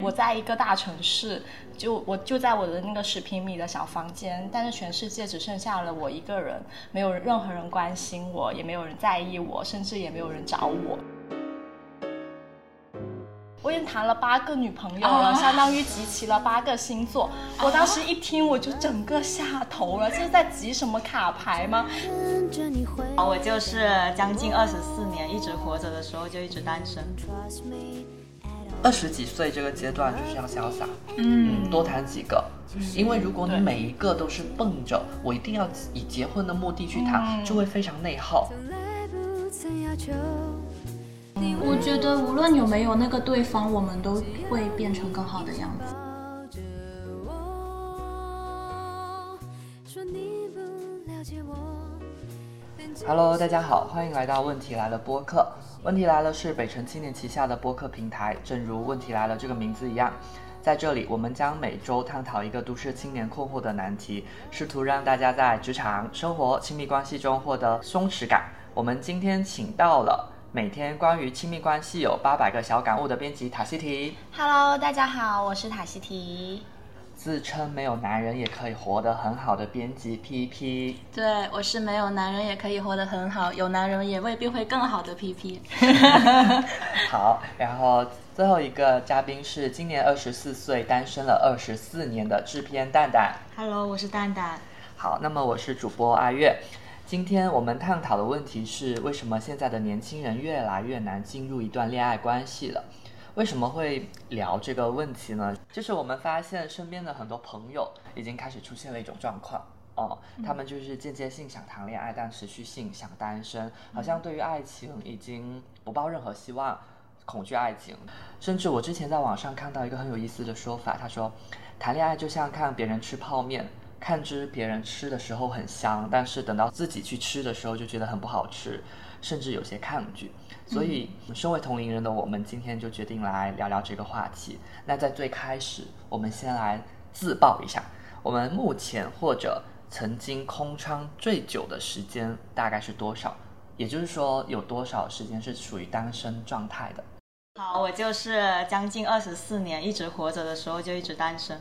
我在一个大城市，就我就在我的那个十平米的小房间，但是全世界只剩下了我一个人，没有任何人关心我，也没有人在意我，甚至也没有人找我。我已经谈了八个女朋友了，相当于集齐了八个星座。我当时一听，我就整个下头了，这是在集什么卡牌吗？我就是将近二十四年一直活着的时候就一直单身。二十几岁这个阶段就是要潇洒，嗯，多谈几个，因为如果你每一个都是奔着我一定要以结婚的目的去谈，就会非常内耗。我觉得无论有没有那个对方，我们都会变成更好的样子。Hello，大家好，欢迎来到《问题来了》播客。问题来了是北辰青年旗下的播客平台，正如《问题来了》这个名字一样，在这里我们将每周探讨一个都市青年困惑的难题，试图让大家在职场、生活、亲密关系中获得松弛感。我们今天请到了每天关于亲密关系有八百个小感悟的编辑塔西提。Hello，大家好，我是塔西提。自称没有男人也可以活得很好的编辑 PP，对，我是没有男人也可以活得很好，有男人也未必会更好的 PP。好，然后最后一个嘉宾是今年二十四岁，单身了二十四年的制片蛋蛋。Hello，我是蛋蛋。好，那么我是主播阿月。今天我们探讨的问题是，为什么现在的年轻人越来越难进入一段恋爱关系了？为什么会聊这个问题呢？就是我们发现身边的很多朋友已经开始出现了一种状况哦，他们就是间接性想谈恋爱，但持续性想单身，好像对于爱情已经不抱任何希望，恐惧爱情。甚至我之前在网上看到一个很有意思的说法，他说，谈恋爱就像看别人吃泡面。看着别人吃的时候很香，但是等到自己去吃的时候就觉得很不好吃，甚至有些抗拒。所以，身为同龄人的我们，今天就决定来聊聊这个话题。那在最开始，我们先来自曝一下，我们目前或者曾经空窗最久的时间大概是多少？也就是说，有多少时间是属于单身状态的？好，我就是将近二十四年一直活着的时候就一直单身。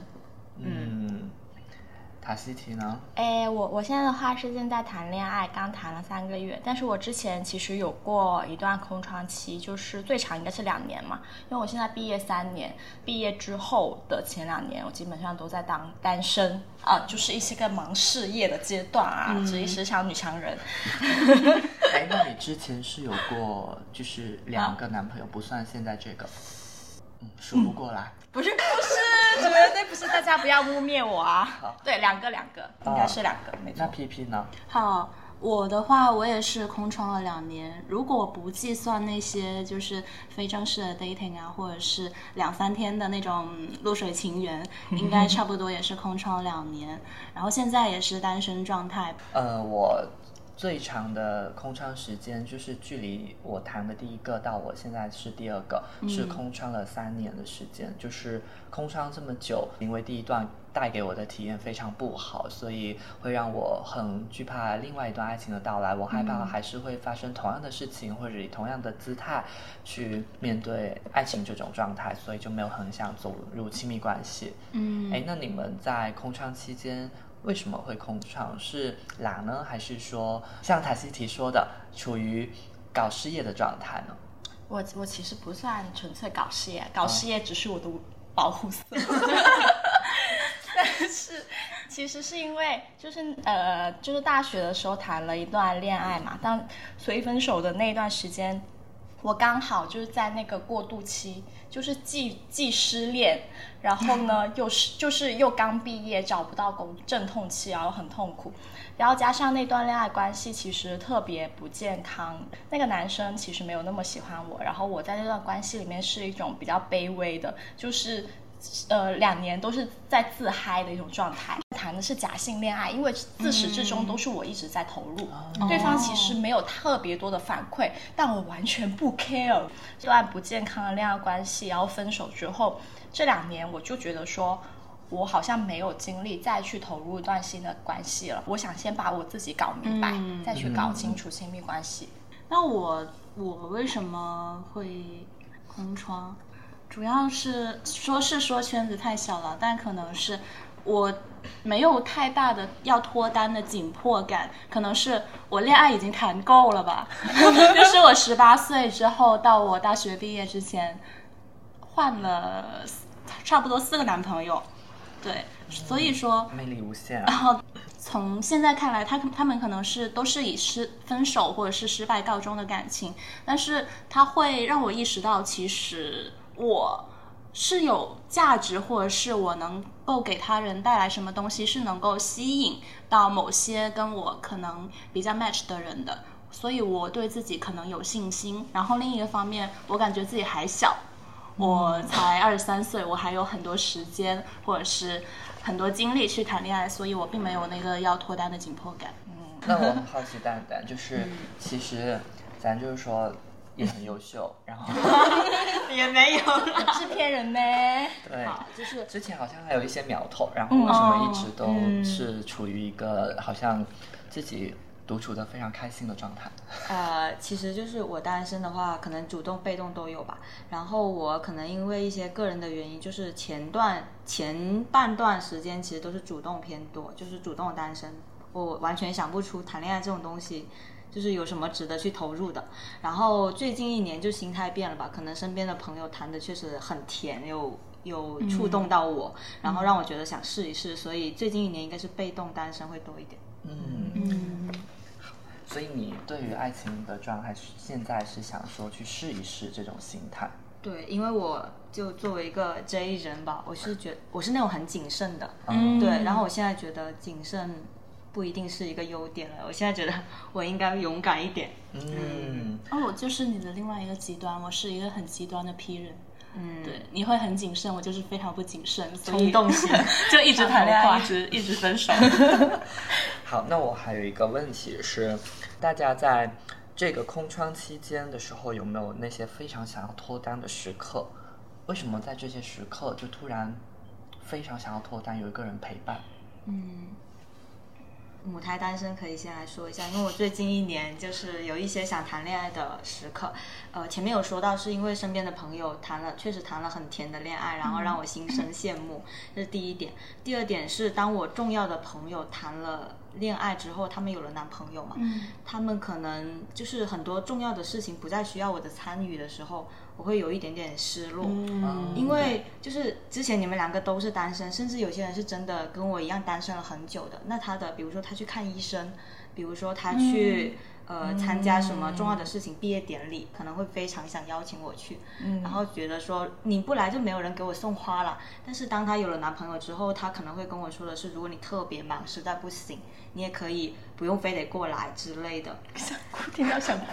嗯，塔西提呢？哎，我我现在的话是正在谈恋爱，刚谈了三个月。但是我之前其实有过一段空窗期，就是最长应该是两年嘛。因为我现在毕业三年，毕业之后的前两年，我基本上都在当单身啊，就是一些个忙事业的阶段啊，职业时小女强人。哎，那你之前是有过就是两个男朋友，不算现在这个，嗯，数不过来。不是不是，绝对不是，大家不要污蔑我啊！对，两个两个，应该是两个，没错那。P P 呢？好，我的话我也是空窗了两年，如果不计算那些就是非正式的 dating 啊，或者是两三天的那种露水情缘，应该差不多也是空窗两年。然后现在也是单身状态。呃，我最长的空窗时间就是距离我谈的第一个到我现在是第二个，是空窗了三年的时间。就是空窗这么久，因为第一段带给我的体验非常不好，所以会让我很惧怕另外一段爱情的到来。我害怕还是会发生同样的事情，或者以同样的姿态去面对爱情这种状态，所以就没有很想走入亲密关系。嗯，哎，那你们在空窗期间为什么会空窗？是懒呢，还是说像塔西提说的，处于搞事业的状态呢？我我其实不算纯粹搞事业，搞事业只是我的保护色。但是其实是因为就是呃，就是大学的时候谈了一段恋爱嘛，当随分手的那段时间，我刚好就是在那个过渡期，就是既既失恋，然后呢又是就是又刚毕业找不到工，阵痛期，然后很痛苦。然后加上那段恋爱关系其实特别不健康，那个男生其实没有那么喜欢我，然后我在那段关系里面是一种比较卑微的，就是呃两年都是在自嗨的一种状态，谈的是假性恋爱，因为自始至终都是我一直在投入，对方其实没有特别多的反馈，但我完全不 care 这段不健康的恋爱关系，然后分手之后这两年我就觉得说。我好像没有精力再去投入一段新的关系了。我想先把我自己搞明白，嗯再去搞清楚亲密关系。那我我为什么会空窗？主要是说是说圈子太小了，但可能是我没有太大的要脱单的紧迫感，可能是我恋爱已经谈够了吧。就是我十八岁之后到我大学毕业之前，换了差不多四个男朋友，对，所以说魅力无限然啊！后从现在看来，他他们可能是都是以失分手或者是失败告终的感情，但是他会让我意识到，其实我是有价值，或者是我能够给他人带来什么东西，是能够吸引到某些跟我可能比较 match 的人的。所以我对自己可能有信心。然后另一个方面，我感觉自己还小，我才二十三岁，我还有很多时间或者是很多精力去谈恋爱，所以我并没有那个要脱单的紧迫感。嗯那我很好奇蛋蛋，就是嗯其实咱就是说也很优秀，然后 也没有了。制片人呗？对，就是之前好像还有一些苗头，然后为什么一直都嗯是处于一个好像自己独处的非常开心的状态？呃，其实就是我单身的话，可能主动被动都有吧。然后我可能因为一些个人的原因，就是前段前半段时间其实都是主动偏多，就是主动单身。我完全想不出谈恋爱这种东西，就是有什么值得去投入的。然后最近一年就心态变了吧，可能身边的朋友谈的确实很甜，有有触动到我，然后让我觉得想试一试。所以最近一年应该是被动单身会多一点。嗯，嗯，所以你对于爱情的状态是现在是想说去试一试这种心态？对，因为我就作为一个 J 人吧，我是觉我是那种很谨慎的，嗯对。然后我现在觉得谨慎不一定是一个优点了，我现在觉得我应该勇敢一点。嗯，哦，我就是你的另外一个极端，我是一个很极端的 P 人。嗯，对，你会很谨慎，我就是非常不谨慎，所以冲动型 就一直谈恋爱，一直一直分手。好，那我还有一个问题是，大家在这个空窗期间的时候，有没有那些非常想要脱单的时刻？为什么在这些时刻就突然非常想要脱单，有一个人陪伴？嗯，母胎单身可以先来说一下，因为我最近一年就是有一些想谈恋爱的时刻。呃，前面有说到是因为身边的朋友谈了，确实谈了很甜的恋爱，然后让我心生羡慕，这是第一点。第二点是，当我重要的朋友谈了恋爱之后，他们有了男朋友嘛，他们可能就是很多重要的事情不再需要我的参与的时候，我会有一点点失落。嗯因为就是之前你们两个都是单身，甚至有些人是真的跟我一样单身了很久的。那他的，比如说他去看医生，比如说他去、呃参加什么重要的事情，毕业典礼，可能会非常想邀请我去，然后觉得说你不来就没有人给我送花了。但是当她有了男朋友之后，她可能会跟我说的是，如果你特别忙，实在不行，你也可以不用非得过来之类的想。听到想哭。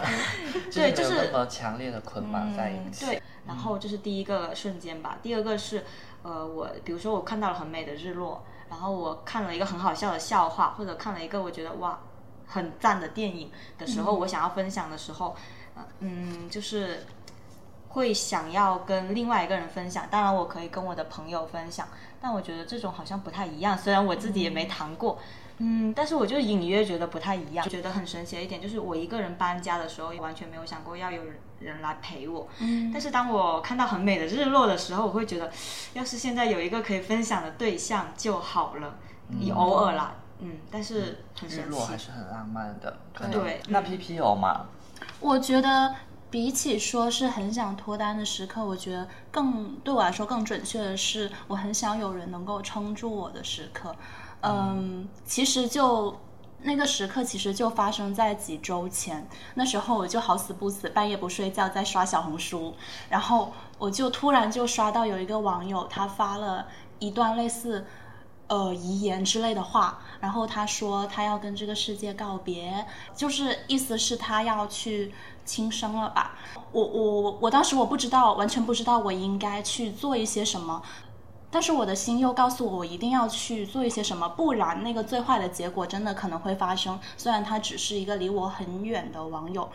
对就是么强烈的捆绑在一起。对，然后这是第一个瞬间吧。第二个是，呃，我比如说我看到了很美的日落，然后我看了一个很好笑的笑话，或者看了一个我觉得哇很赞的电影的时候，我想要分享的时候，呃嗯，就是会想要跟另外一个人分享。当然，我可以跟我的朋友分享，但我觉得这种好像不太一样。虽然我自己也没谈过。嗯，但是我就隐约觉得不太一样，觉得很神奇的一点就是，我一个人搬家的时候，完全没有想过要有人来陪我。嗯，但是当我看到很美的日落的时候，我会觉得，要是现在有一个可以分享的对象就好了。也偶尔啦，嗯，但是很日神落还。是很浪漫的。可能对那 P P 有吗？我觉得比起说是很想脱单的时刻，我觉得更对我来说更准确的是，我很想有人能够撑住我的时刻。嗯，其实就那个时刻，其实就发生在几周前。那时候我就好死不死，半夜不睡觉在刷小红书，然后我就突然就刷到有一个网友他发了一段类似。呃，遗言之类的话，然后他说他要跟这个世界告别，就是意思是他要去轻生了吧？我我我当时我不知道，完全不知道我应该去做一些什么，但是我的心又告诉我，我一定要去做一些什么，不然那个最坏的结果真的可能会发生。虽然他只是一个离我很远的网友，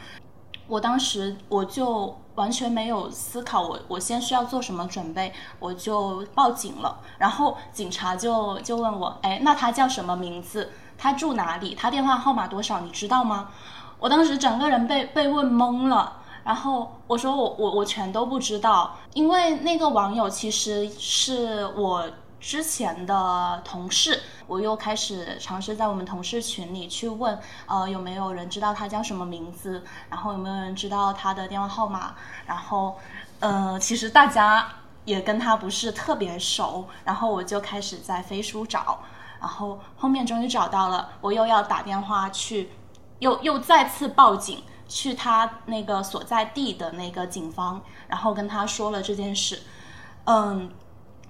我当时我就完全没有思考我我先需要做什么准备，我就报警了。然后警察就就问我，哎，那他叫什么名字？他住哪里？他电话号码多少？你知道吗？我当时整个人被被问懵了。然后我说我我我全都不知道，因为那个网友其实是我之前的同事，我又开始尝试在我们同事群里去问，呃，有没有人知道他叫什么名字，然后有没有人知道他的电话号码，然后，呃，其实大家也跟他不是特别熟，然后我就开始在飞书找，然后后面终于找到了，我又要打电话去，又又再次报警。去他那个所在地的那个警方，然后跟他说了这件事，嗯，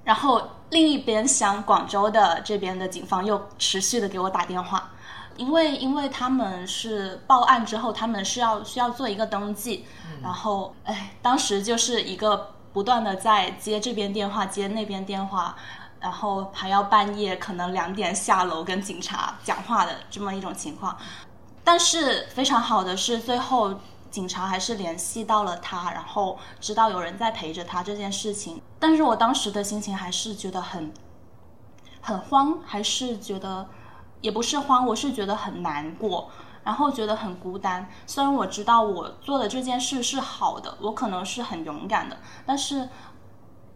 然后另一边想广州的这边的警方又持续的给我打电话，因为因为他们是报案之后，他们是要需要做一个登记，然后哎，当时就是一个不断的在接这边电话接那边电话，然后还要半夜可能两点下楼跟警察讲话的这么一种情况。但是非常好的是，最后警察还是联系到了他，然后知道有人在陪着他这件事情。但是我当时的心情还是觉得很很慌，还是觉得也不是慌，我是觉得很难过，然后觉得很孤单。虽然我知道我做的这件事是好的，我可能是很勇敢的，但是。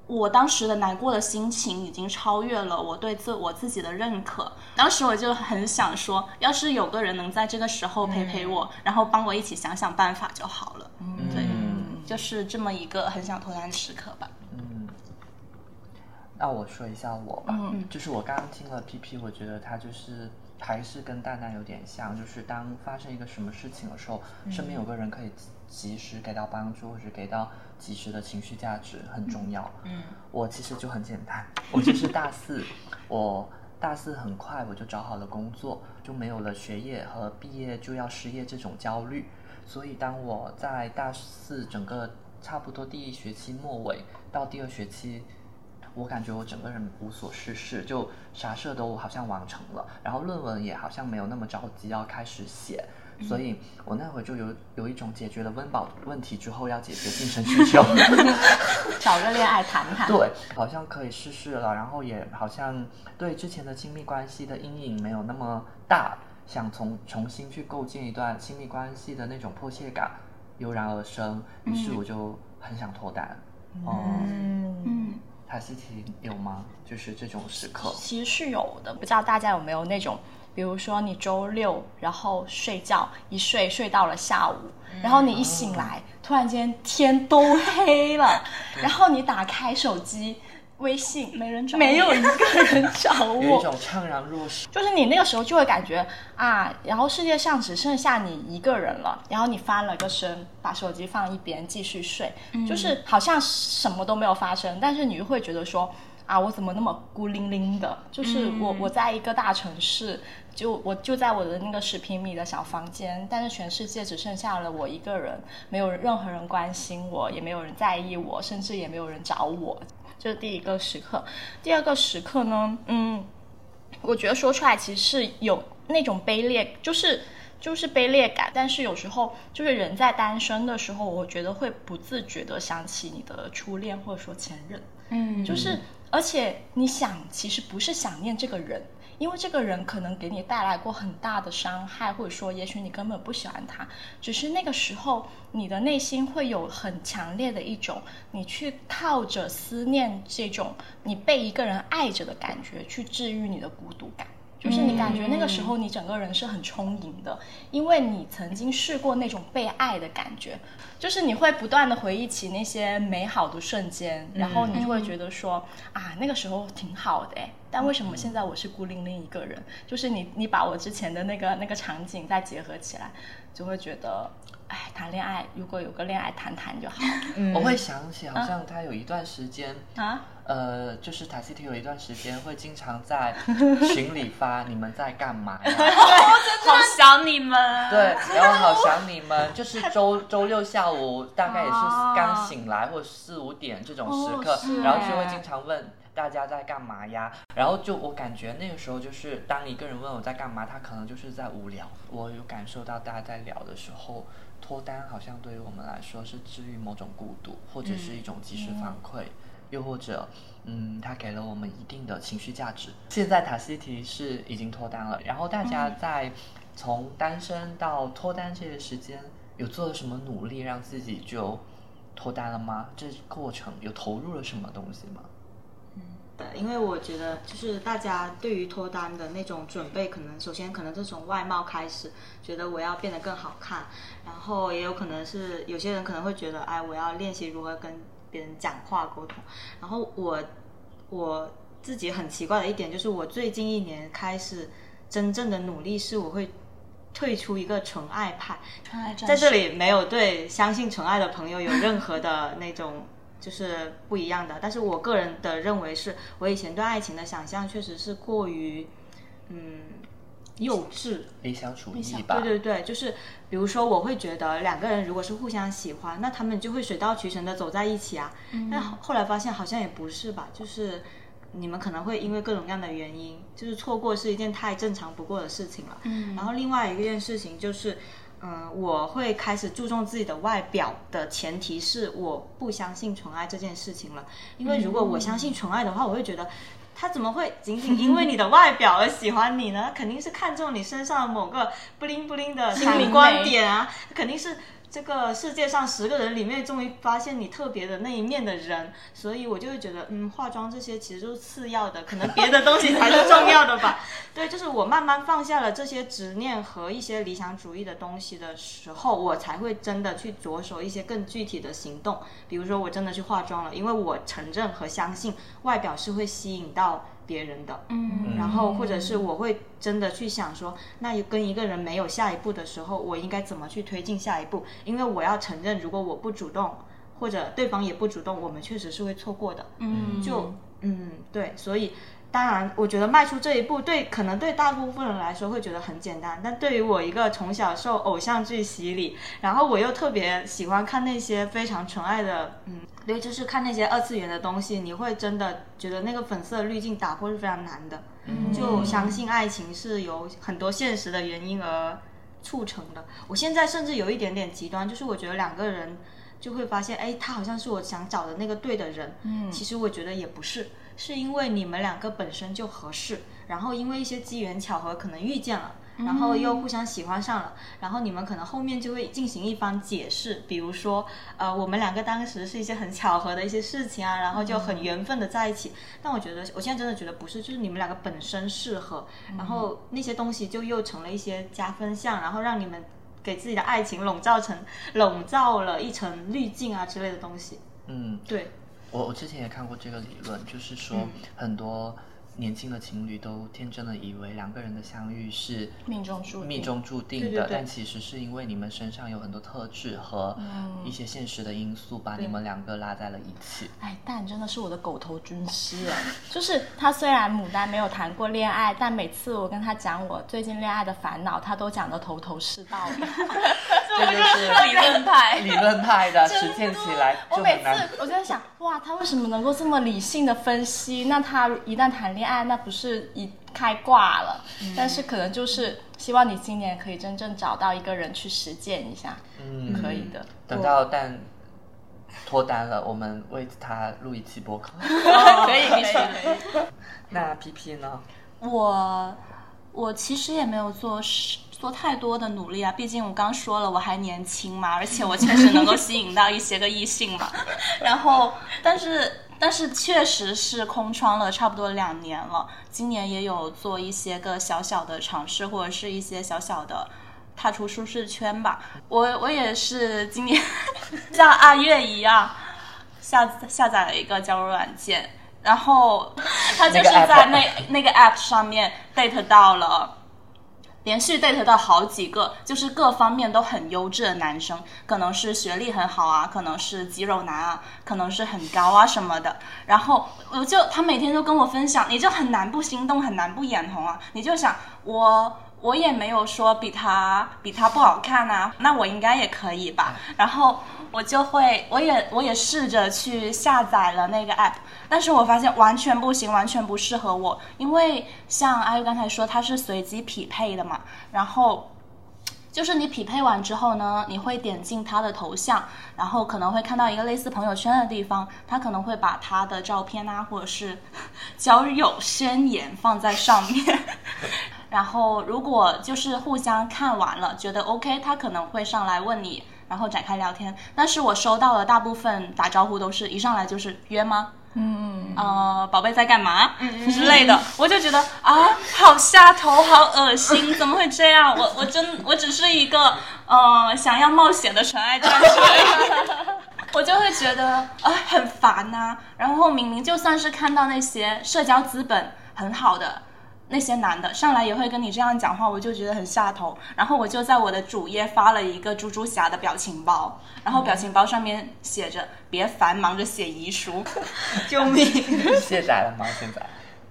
我当时的难过的心情已经超越了我对自我自己的认可。当时我就很想说，要是有个人能在这个时候陪陪我，然后帮我一起想想办法就好了。对，就是这么一个很想脱单的时刻吧。嗯，那我说一下我吧，就是我刚刚听了 P P，我觉得他就是还是跟蛋蛋有点像，就是当发生一个什么事情的时候，身边有个人可以。及时给到帮助，或者给到及时的情绪价值很重要。嗯，我其实就很简单，我就是大四，我大四很快我就找好了工作，就没有了学业和毕业就要失业这种焦虑。所以当我在大四整个差不多第一学期末尾到第二学期，我感觉我整个人无所事事，就啥事都好像完成了，然后论文也好像没有那么着急要开始写。所以我那会就有有一种解决了温饱问题之后要解决精神需求，找个恋爱谈谈。对，好像可以试试了，然后也好像对之前的亲密关系的阴影没有那么大，想从重新去构建一段亲密关系的那种迫切感油然而生，于是我就很想脱单。哦，嗯，塔西提有吗？就是这种时刻，其实是有的，不知道大家有没有那种。比如说你周六然后睡觉一睡睡到了下午，然后你一醒来，突然间天都黑了，然后你打开手机微信，没人找，没有一个人找我，有一种怅然若失。就是你那个时候就会感觉啊，然后世界上只剩下你一个人了，然后你翻了个身，把手机放一边继续睡，就是好像什么都没有发生，但是你就会觉得说啊，我怎么那么孤零零的？就是我我在一个大城市。就我就在我的那个十平米的小房间，但是全世界只剩下了我一个人，没有任何人关心我，也没有人在意我，甚至也没有人找我。这是第一个时刻。第二个时刻呢，嗯，我觉得说出来其实是有那种卑劣，就是就是卑劣感。但是有时候就是人在单身的时候，我觉得会不自觉的想起你的初恋或者说前任，嗯，就是而且你想，其实不是想念这个人。因为这个人可能给你带来过很大的伤害，或者说，也许你根本不喜欢他，只是那个时候你的内心会有很强烈的一种，你去靠着思念这种你被一个人爱着的感觉，去治愈你的孤独感。就是你感觉那个时候你整个人是很充盈的，因为你曾经试过那种被爱的感觉，就是你会不断的回忆起那些美好的瞬间，然后你就会觉得说啊那个时候挺好的哎，但为什么现在我是孤零零一个人？就是你你把我之前的那个那个场景再结合起来，就会觉得。哎，谈恋爱如果有个恋爱谈谈就好。我会想起，好像他有一段时间啊，呃，就是塔西提有一段时间会经常在群里发你们在干嘛呀？好想你们。对，然后好想你们，就是周周六下午大概也是刚醒来或者四五点这种时刻，然后就会经常问。大家在干嘛呀？然后就我感觉那个时候，就是当一个人问我在干嘛，他可能就是在无聊。我有感受到大家在聊的时候，脱单好像对于我们来说是治愈某种孤独，或者是一种及时反馈，又或者，嗯，它给了我们一定的情绪价值。现在塔西提是已经脱单了，然后大家在从单身到脱单这个时间，有做了什么努力让自己就脱单了吗？这过程有投入了什么东西吗？对，因为我觉得就是大家对于脱单的那种准备，可能首先可能是从外貌开始，觉得我要变得更好看，然后也有可能是有些人可能会觉得，哎，我要练习如何跟别人讲话沟通。然后我我自己很奇怪的一点就是，我最近一年开始真正的努力是，我会退出一个纯爱派，纯爱在这里没有对相信纯爱的朋友有任何的那种。就是不一样的，但是我个人的认为是，我以前对爱情的想象确实是过于，嗯，幼稚，理想主义吧。对对对，就是比如说，我会觉得两个人如果是互相喜欢，那他们就会水到渠成的走在一起啊。但后来发现好像也不是吧，就是你们可能会因为各种各样的原因，就是错过是一件太正常不过的事情了。嗯。然后另外一件事情就是。嗯，我会开始注重自己的外表的前提是我不相信纯爱这件事情了。因为如果我相信纯爱的话，我会觉得他怎么会仅仅因为你的外表而喜欢你呢？肯定是看中你身上某个不灵不灵的闪光点啊，肯定是。这个世界上十个人里面，终于发现你特别的那一面的人，所以我就会觉得，嗯，化妆这些其实都是次要的，可能别的东西才是重要的吧。对，就是我慢慢放下了这些执念和一些理想主义的东西的时候，我才会真的去着手一些更具体的行动。比如说，我真的去化妆了，因为我承认和相信外表是会吸引到。别人的，嗯，然后或者是我会真的去想说，那跟一个人没有下一步的时候，我应该怎么去推进下一步？因为我要承认，如果我不主动，或者对方也不主动，我们确实是会错过的。嗯，就嗯，对，所以。当然，我觉得迈出这一步，对可能对大部分人来说会觉得很简单，但对于我一个从小受偶像剧洗礼，然后我又特别喜欢看那些非常纯爱的，嗯，对，就是看那些二次元的东西，你会真的觉得那个粉色滤镜打破是非常难的。就相信爱情是由很多现实的原因而促成的。我现在甚至有一点点极端，就是我觉得两个人就会发现，哎，他好像是我想找的那个对的人。嗯，其实我觉得也不是。是因为你们两个本身就合适，然后因为一些机缘巧合可能遇见了，然后又互相喜欢上了，然后你们可能后面就会进行一番解释，比如说，呃，我们两个当时是一些很巧合的一些事情啊，然后就很缘分的在一起。但我觉得，我现在真的觉得不是，就是你们两个本身适合，然后那些东西就又成了一些加分项，然后让你们给自己的爱情笼罩成笼罩了一层滤镜啊之类的东西。嗯，对。我我之前也看过这个理论，就是说很多。年轻的情侣都天真的以为两个人的相遇是命中注定，命中注定的，但其实是因为你们身上有很多特质和一些现实的因素，把你们两个拉在了一起。哎，蛋真的是我的狗头军师哎，就是他虽然牡丹没有谈过恋爱，但每次我跟他讲我最近恋爱的烦恼，他都讲的头头是道。这就是理论派，理论派的实践起来我每次我就在想，哇，他为什么能够这么理性的分析？那他一旦谈恋爱，那不是一开挂了，但是可能就是希望你今年可以真正找到一个人去实践一下，嗯，可以的。等到但脱单了，我们为他录一期播客，可以可以。那 P P 呢？我我其实也没有做做太多的努力啊，毕竟我刚说了我还年轻嘛，而且我确实能够吸引到一些个异性嘛。然后，但是。但是确实是空窗了差不多两年了，今年也有做一些个小小的尝试，或者是一些小小的踏出舒适圈吧。我我也是今年像阿月一样 下下载了一个交友软件，然后他就是在那那个 app 上面 date 到了。连续 date 到好几个，就是各方面都很优质的男生，可能是学历很好啊，可能是肌肉男啊，可能是很高啊什么的。然后我就他每天都跟我分享，你就很难不心动，很难不眼红啊。你就想我我也没有说比他比他不好看啊，那我应该也可以吧。然后。我就会，我也我也试着去下载了那个 app，但是我发现完全不行，完全不适合我。因为像阿玉刚才说，它是随机匹配的嘛，然后就是你匹配完之后呢，你会点进他的头像，然后可能会看到一个类似朋友圈的地方，他可能会把他的照片啊，或者是 交友宣言放在上面。然后如果就是互相看完了，觉得 OK，他可能会上来问你，然后展开聊天。但是我收到的大部分打招呼都是一上来就是约吗？嗯呃，宝贝在干嘛？嗯之类的，我就觉得啊，好下头，好恶心，怎么会这样？我我真我只是一个呃想要冒险的纯爱战士而已。我就会觉得啊、很烦呐、然后明明就算是看到那些社交资本很好的那些男的上来也会跟你这样讲话，我就觉得很下头。然后我就在我的主页发了一个猪猪侠的表情包，然后表情包上面写着“别烦，忙着写遗书 ”。救命！卸载了吗？现在？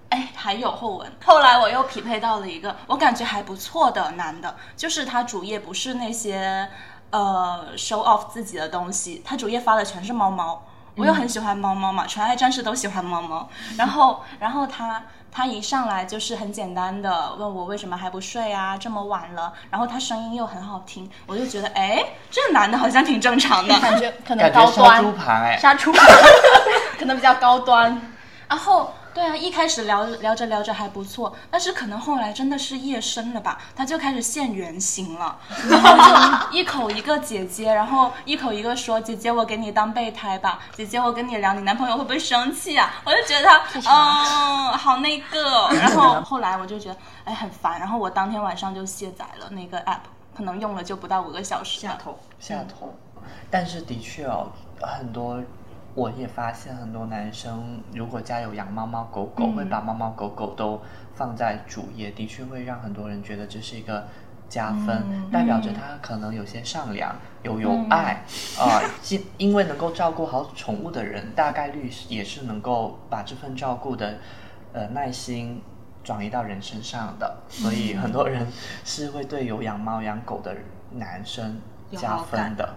哎，还有后文。后来我又匹配到了一个我感觉还不错的男的，就是他主页不是那些呃 show off 自己的东西，他主页发的全是猫猫。我又很喜欢猫猫嘛，纯爱战士都喜欢猫猫。然后，然后他他一上来就是很简单的问我为什么还不睡啊，这么晚了。然后他声音又很好听，我就觉得哎，这男的好像挺正常的。感觉可能高端杀，猪盘哎，杀猪盘，可能比较高端。然后对啊，一开始聊聊着聊着还不错，但是可能后来真的是夜深了吧，他就开始现原形了，然后就一口一个姐姐，然后一口一个说姐姐我给你当备胎吧，姐姐我跟你聊，你男朋友会不会生气啊？我就觉得他嗯好那个，然后后来我就觉得哎很烦，然后我当天晚上就卸载了那个 app，可能用了就不到五个小时。下头。下头。但是的确哦，很多我也发现很多男生如果家有养猫猫狗狗，会把猫猫狗狗都放在主页，的确会让很多人觉得这是一个。加分，代表着他可能有些善良，有有爱，啊、因因为能够照顾好宠物的人，大概率是也是能够把这份照顾的，呃耐心转移到人身上的，所以很多人 是会对有养猫养狗的男生加分的。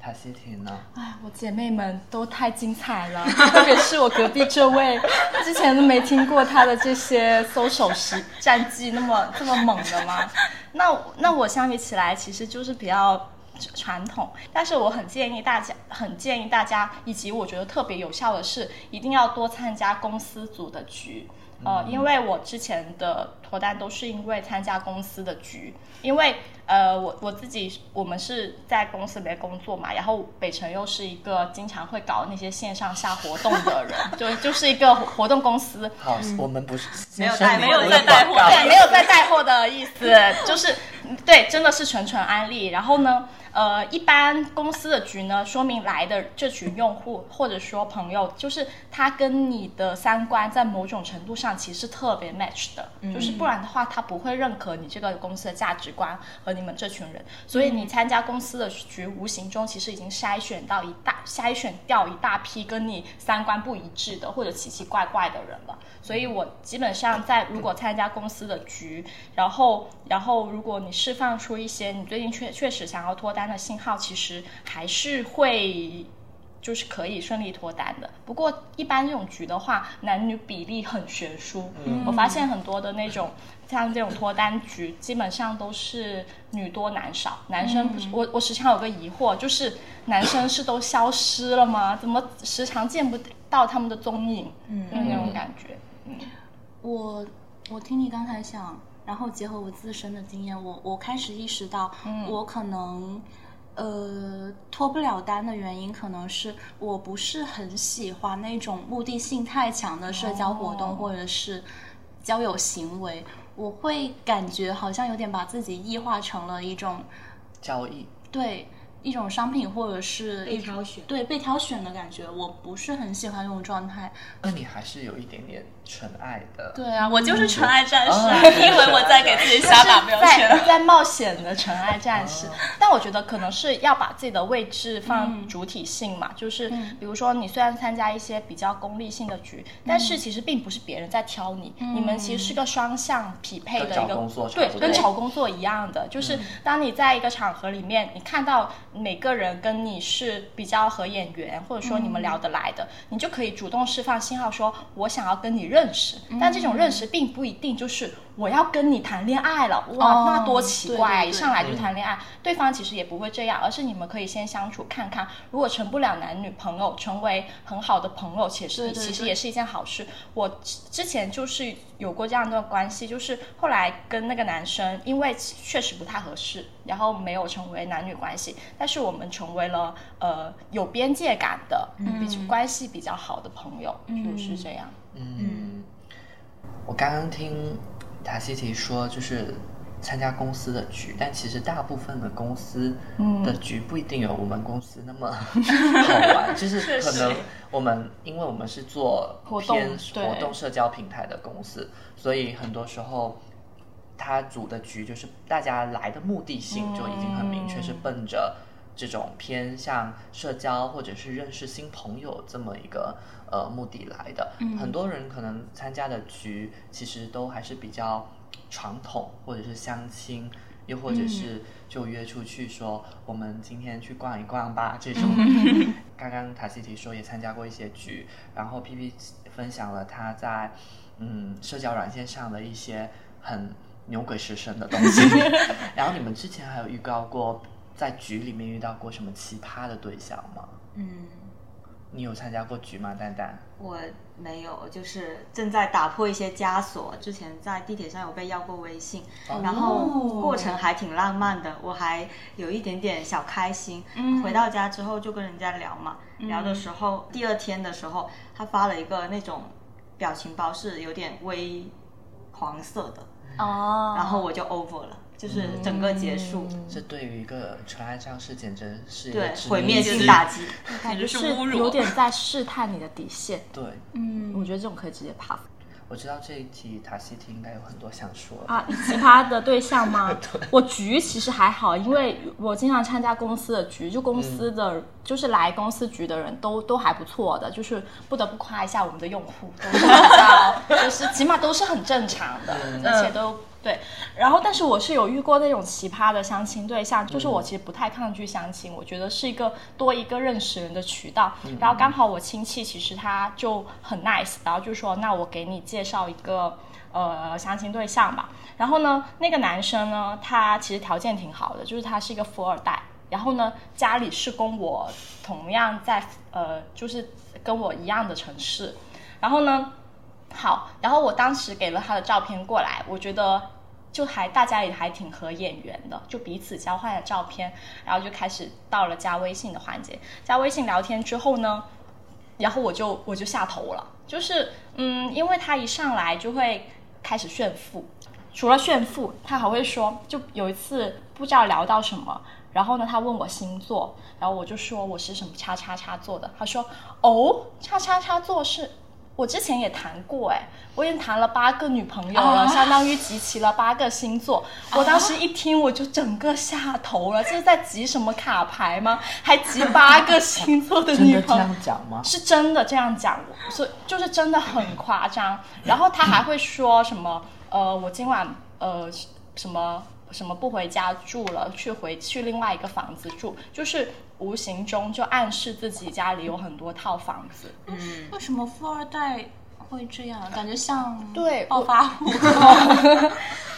塔西提呢？哎，我姐妹们都太精彩了，特别是我隔壁这位，之前都没听过她的这些搜手时战绩那么这么猛的吗？那那我相比起来，其实就是比较传统，但是我很建议大家，很建议大家，以及我觉得特别有效的是，一定要多参加公司组的局。呃，因为我之前的脱单都是因为参加公司的局，因为呃，我我自己我们是在公司里面工作嘛，然后北辰又是一个经常会搞那些线上下活动的人，就就是一个活动公司，好，我们不是没有带没有在带货。对，没有在带货的意思，就是对，真的是纯纯安利。然后呢，呃，一般公司的局呢，说明来的这群用户或者说朋友，就是他跟你的三观在某种程度上其实特别 match 的，就是不然的话，他不会认可你这个公司的价值观和你们这群人。所以你参加公司的局，无形中其实已经筛选到一大筛选掉一大批跟你三观不一致的或者奇奇怪怪的人了。所以我基本上在如果参加公司的局，然后然后如果你释放出一些你最近确确实想要脱单的信号，其实还是会。就是可以顺利脱单的，不过一般这种局的话，男女比例很悬殊。嗯我发现很多的那种像这种脱单局，基本上都是女多男少，男生不是、我我时常有个疑惑，就是男生是都消失了吗？怎么时常见不到他们的踪影？嗯，那种感觉。我我听你刚才讲，然后结合我自身的经验，我我开始意识到，我可能。呃，脱不了单的原因可能是我不是很喜欢那种目的性太强的社交活动，哦或者是交友行为，我会感觉好像有点把自己异化成了一种交易，对一种商品，或者是被挑选对被挑选的感觉，我不是很喜欢这种状态。那你还是有一点点纯爱的。对啊，我就是纯爱战士啊！哦你以为我在给自己瞎打标在签？在冒险的纯爱战士，但我觉得可能是要把自己的位置放主体性嘛，就是比如说你虽然参加一些比较功利性的局，但是其实并不是别人在挑你，你们其实是个双向匹配的一个工作对跟找工作一样的，就是当你在一个场合里面，你看到每个人跟你是比较合眼缘，或者说你们聊得来的，你就可以主动释放信号说，我想要跟你认识，但这种认识并不一定就是。我要跟你谈恋爱了，哇，哦那多奇怪啊！对对对一上来就谈恋爱，对方其实也不会这样，而是你们可以先相处看看，如果成不了男女朋友，成为很好的朋友，其实对对对其实也是一件好事。我之之前就是有过这样的关系，就是后来跟那个男生，因为确实不太合适，然后没有成为男女关系，但是我们成为了呃有边界感的，比关系比较好的朋友，就是这样。嗯，我刚刚听塔西提说，就是参加公司的局，但其实大部分的公司的局不一定有我们公司那么 好玩，就是可能我们因为我们是做偏活动社交平台的公司，所以很多时候。他组的局就是大家来的目的性就已经很明确，是奔着这种偏向社交或者是认识新朋友这么一个呃目的来的。很多人可能参加的局其实都还是比较传统，或者是相亲，又或者是就约出去说我们今天去逛一逛吧 这种。刚刚塔西提说也参加过一些局，然后 P P 分享了他在嗯社交软件上的一些很牛鬼蛇神的东西。然后你们之前还有预告过在局里面遇到过什么奇葩的对象吗？嗯，你有参加过局吗，蛋蛋？我没有，就是正在打破一些枷锁。之前在地铁上有被要过微信，然后过程还挺浪漫的，我还有一点点小开心。回到家之后就跟人家聊嘛，聊的时候，第二天的时候，他发了一个那种表情包，是有点微黄色的，哦，然后我就 over 了，就是整个结束，这对于一个纯爱战士简直是一个对，毁灭性打击。感觉是侮辱有点在试探你的底线。对，嗯，我觉得这种可以直接 pass 我知道这一题塔西提应该有很多想说的。啊。奇葩的对象吗？我局其实还好，因为我经常参加公司的局，就公司的、就是来公司局的人都都还不错的，就是不得不夸一下我们的用户，都是比较 就是起码都是很正常的，而且都。对，然后但是我是有遇过那种奇葩的相亲对象，就是我其实不太抗拒相亲，我觉得是一个多一个认识人的渠道。然后刚好我亲戚其实他就很 nice，然后就说那我给你介绍一个呃相亲对象吧。然后呢，那个男生呢，他其实条件挺好的，就是他是一个富二代，然后呢家里是跟我同样在呃就是跟我一样的城市，然后呢。好，然后我当时给了他的照片过来，我觉得就还大家也还挺合眼缘的，就彼此交换了照片，然后就开始到了加微信的环节。加微信聊天之后呢，然后我就我就下头了，就是嗯，因为他一上来就会开始炫富，除了炫富，他还会说，就有一次不知道聊到什么，然后呢，他问我星座，然后我就说我是什么叉叉叉座的，他说哦，叉叉叉座是。我之前也谈过哎，我已经谈了八个女朋友了，相当于集齐了八个星座。我当时一听我就整个下头了，这是在集什么卡牌吗？还集八个 星座的真的这女朋友？样讲吗？是真的这样讲，所以就是真的很夸张。然后他还会说什么呃，我今晚呃什么什么不回家住了，去回去另外一个房子住，就是无形中就暗示自己家里有很多套房子。嗯，为什么富二代会这样？感觉像对暴发户。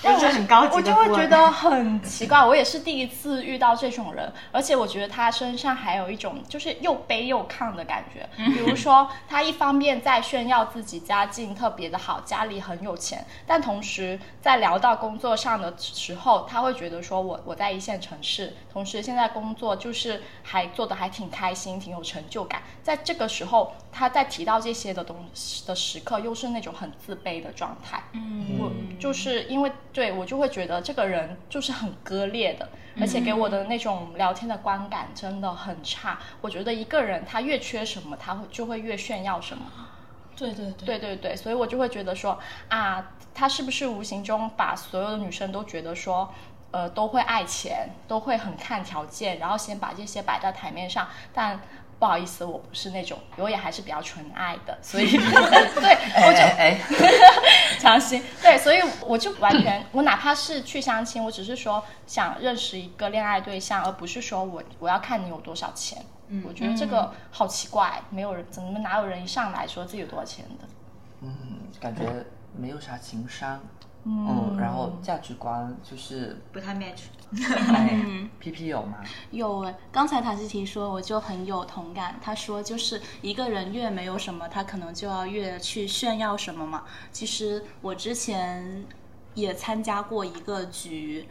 就是很高级我就会觉得很奇怪，我也是第一次遇到这种人，而且我觉得他身上还有一种就是又卑又亢的感觉。比如说，他一方面在炫耀自己家境特别的好，家里很有钱，但同时在聊到工作上的时候，他会觉得说我我在一线城市，同时现在工作就是还做的还挺开心，挺有成就感。在这个时候，他在提到这些的东西的时刻，又是那种很自卑的状态。嗯，我就是因为对我就会觉得这个人就是很割裂的，而且给我的那种聊天的观感真的很差。我觉得一个人他越缺什么，他会就会越炫耀什么。对对对，对对对，所以我就会觉得说啊，他是不是无形中把所有的女生都觉得说。呃，都会爱钱，都会很看条件，然后先把这些摆在台面上。但不好意思，我不是那种，我也还是比较纯爱的，所以 对我就哎哎，强行对，所以我就完全，我哪怕是去相亲，我只是说想认识一个恋爱对象，而不是说我我要看你有多少钱。嗯我觉得这个好奇怪，没有人怎么哪有人一上来说自己有多少钱的？嗯，感觉没有啥情商。嗯，然后价值观就是不太 match。哎，P P 有吗？有诶，刚才塔西提说，我就很有同感。他说，就是一个人越没有什么，他可能就要越去炫耀什么嘛。其实我之前也参加过一个局，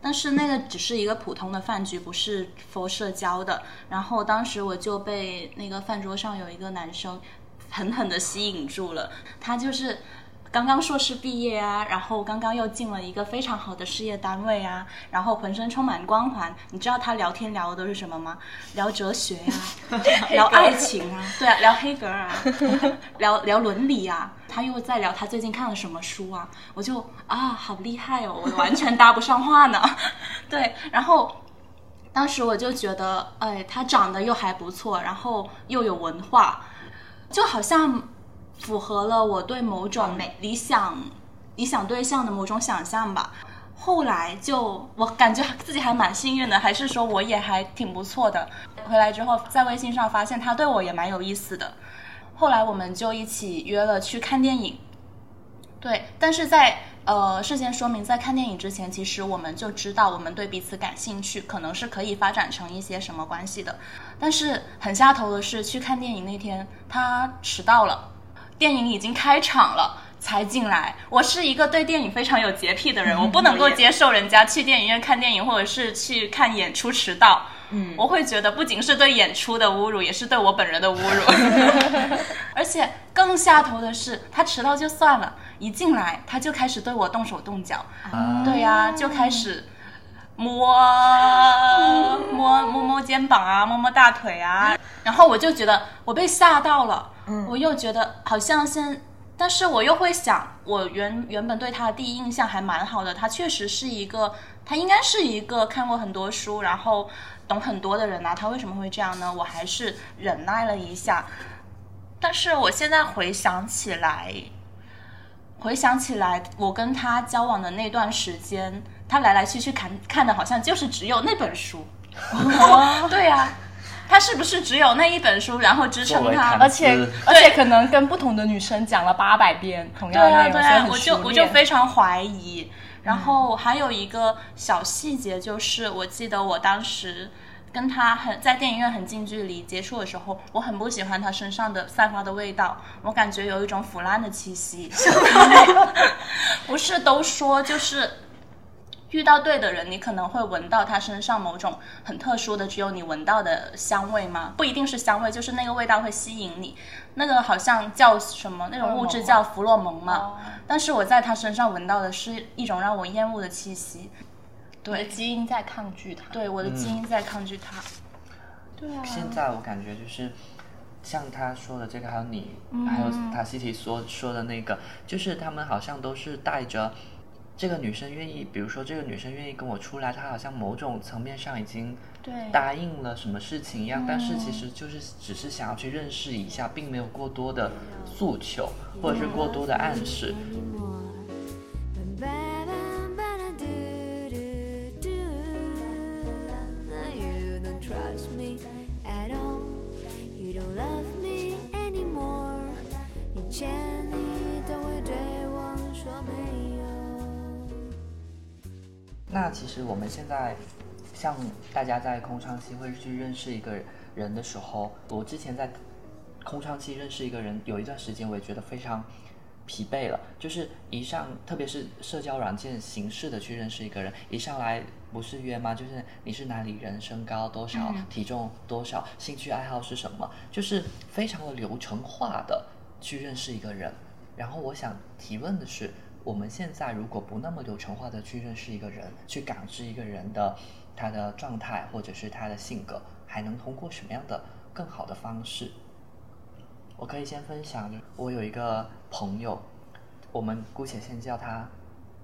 但是那个只是一个普通的饭局，不是 for 社交的。然后当时我就被那个饭桌上有一个男生狠狠的吸引住了，他就是。刚刚硕士毕业啊，然后刚刚又进了一个非常好的事业单位啊，然后浑身充满光环。你知道他聊天聊的都是什么吗？聊哲学呀、聊爱情啊，对啊，聊黑格尔啊，聊聊伦理啊。他又在聊他最近看了什么书啊，我就啊，好厉害哦，我完全搭不上话呢。对，然后当时我就觉得，哎，他长得又还不错，然后又有文化，就好像。符合了我对某种美理想理想对象的某种想象吧。后来就我感觉自己还蛮幸运的，还是说我也还挺不错的。回来之后在微信上发现他对我也蛮有意思的。后来我们就一起约了去看电影。对，但是在呃事先说明，在看电影之前，其实我们就知道我们对彼此感兴趣，可能是可以发展成一些什么关系的。但是很下头的是，去看电影那天他迟到了。电影已经开场了才进来。我是一个对电影非常有洁癖的人，我不能够接受人家去电影院看电影或者是去看演出迟到。嗯，我会觉得不仅是对演出的侮辱，也是对我本人的侮辱。而且更下头的是，他迟到就算了，一进来他就开始对我动手动脚。对呀，就开始摸摸摸摸肩膀啊，摸摸大腿啊。然后我就觉得我被吓到了。我又觉得好像现，但是我又会想，我原原本对他的第一印象还蛮好的，他确实是一个，他应该是一个看过很多书，然后懂很多的人呐。他为什么会这样呢？我还是忍耐了一下。但是我现在回想起来，回想起来，我跟他交往的那段时间，他来来去去看看的好像就是只有那本书。对呀。他是不是只有那一本书，然后支撑他？而且而且可能跟不同的女生讲了八百遍同样的内容，对啊，对啊，我就我就非常怀疑。然后还有一个小细节，就是我记得我当时跟他很在电影院很近距离接触的时候，我很不喜欢他身上的散发的味道，我感觉有一种腐烂的气息。不是都说就是。遇到对的人，你可能会闻到他身上某种很特殊的、只有你闻到的香味吗？不一定是香味，就是那个味道会吸引你。那个好像叫什么？那种物质叫弗洛蒙嘛。但是我在他身上闻到的是一种让我厌恶的气息。对，基因在抗拒他。对，我的基因在抗拒他。对啊。现在我感觉就是，像他说的这个，还有你，还有塔西提所说的那个，就是他们好像都是带着。这个女生愿意，比如说这个女生愿意跟我出来，她好像某种层面上已经答应了什么事情一样，但是其实就是只是想要去认识一下，并没有过多的诉求或者是过多的暗示。那其实我们现在，像大家在空窗期会去认识一个人的时候，我之前在空窗期认识一个人，有一段时间我也觉得非常疲惫了。就是一上，特别是社交软件形式的去认识一个人，一上来不是约吗？就是你是哪里人，身高多少，体重多少，兴趣爱好是什么，就是非常的流程化的去认识一个人。然后我想提问的是。我们现在如果不那么流程化的去认识一个人，去感知一个人的他的状态或者是他的性格，还能通过什么样的更好的方式？我可以先分享，我有一个朋友，我们姑且先叫他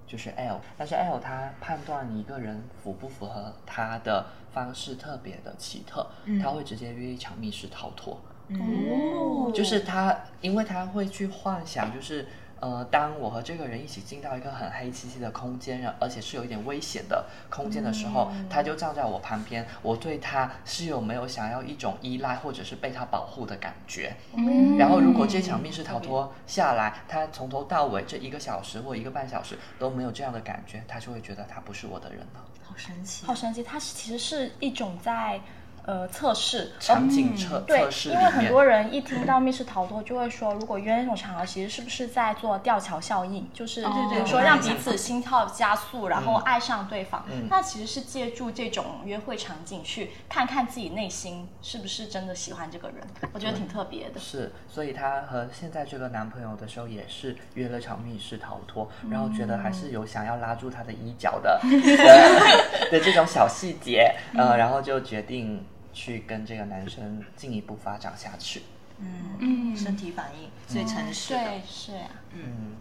就是 L，但是 L 他判断一个人符不符合他的方式特别的奇特，他会直接约一场密室逃脱。哦，就是他，因为他会去幻想，就是。呃，当我和这个人一起进到一个很黑漆漆的空间，然而且是有一点危险的空间的时候，他就站在我旁边，我对他是有没有想要一种依赖或者是被他保护的感觉？嗯然后如果这场密室逃脱下来，他从头到尾这一个小时或一个半小时都没有这样的感觉，他就会觉得他不是我的人了。好神奇好神奇，它是其实是一种在呃测试场景测对测，试里因为很，多人一听到密室逃脱，就会说，如果约那种场合，其实是不是在做吊桥效应？就是对对比如说让彼此心跳加速，然后爱上对方。嗯那其实是借助这种约会场景去看看自己内心是不是真的喜欢这个人，我觉得挺特别的。是，所以她和现在这个男朋友的时候也是约了场密室逃脱，然后觉得还是有想要拉住他的衣角的的 的这种小细节，呃，然后就决定去跟这个男生进一步发展下去。嗯嗯身体反应最诚实的，对，是呀、嗯，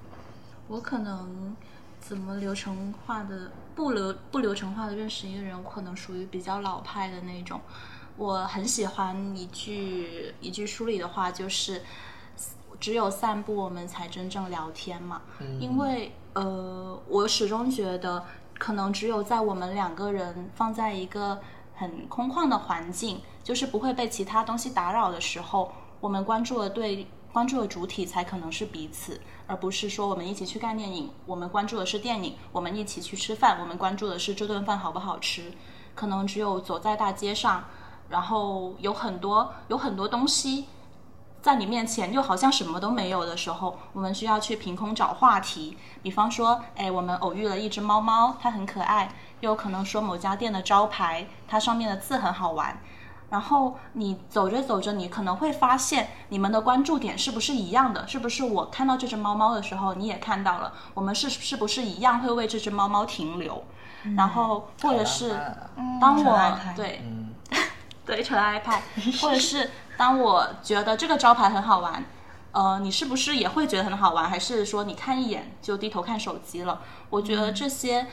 我可能怎么流程化的不流不流程化的认识一个人，可能属于比较老派的那种。我很喜欢一句一句书里的话，就是只有散步，我们才真正聊天嘛。因为呃，我始终觉得，可能只有在我们两个人放在一个很空旷的环境，就是不会被其他东西打扰的时候，我们关注的对关注的主体才可能是彼此，而不是说我们一起去看电影，我们关注的是电影；我们一起去吃饭，我们关注的是这顿饭好不好吃。可能只有走在大街上，然后有很多有很多东西在你面前，又好像什么都没有的时候，我们需要去凭空找话题。比方说，哎，我们偶遇了一只猫猫，它很可爱；有可能说某家店的招牌，它上面的字很好玩。然后你走着走着，你可能会发现你们的关注点是不是一样的？是不是我看到这只猫猫的时候，你也看到了？我们是是不是一样会为这只猫猫停留？然后或者是当我对对嗯，对纯爱派，或者是当我觉得这个招牌很好玩，呃，你是不是也会觉得很好玩？还是说你看一眼就低头看手机了？我觉得这些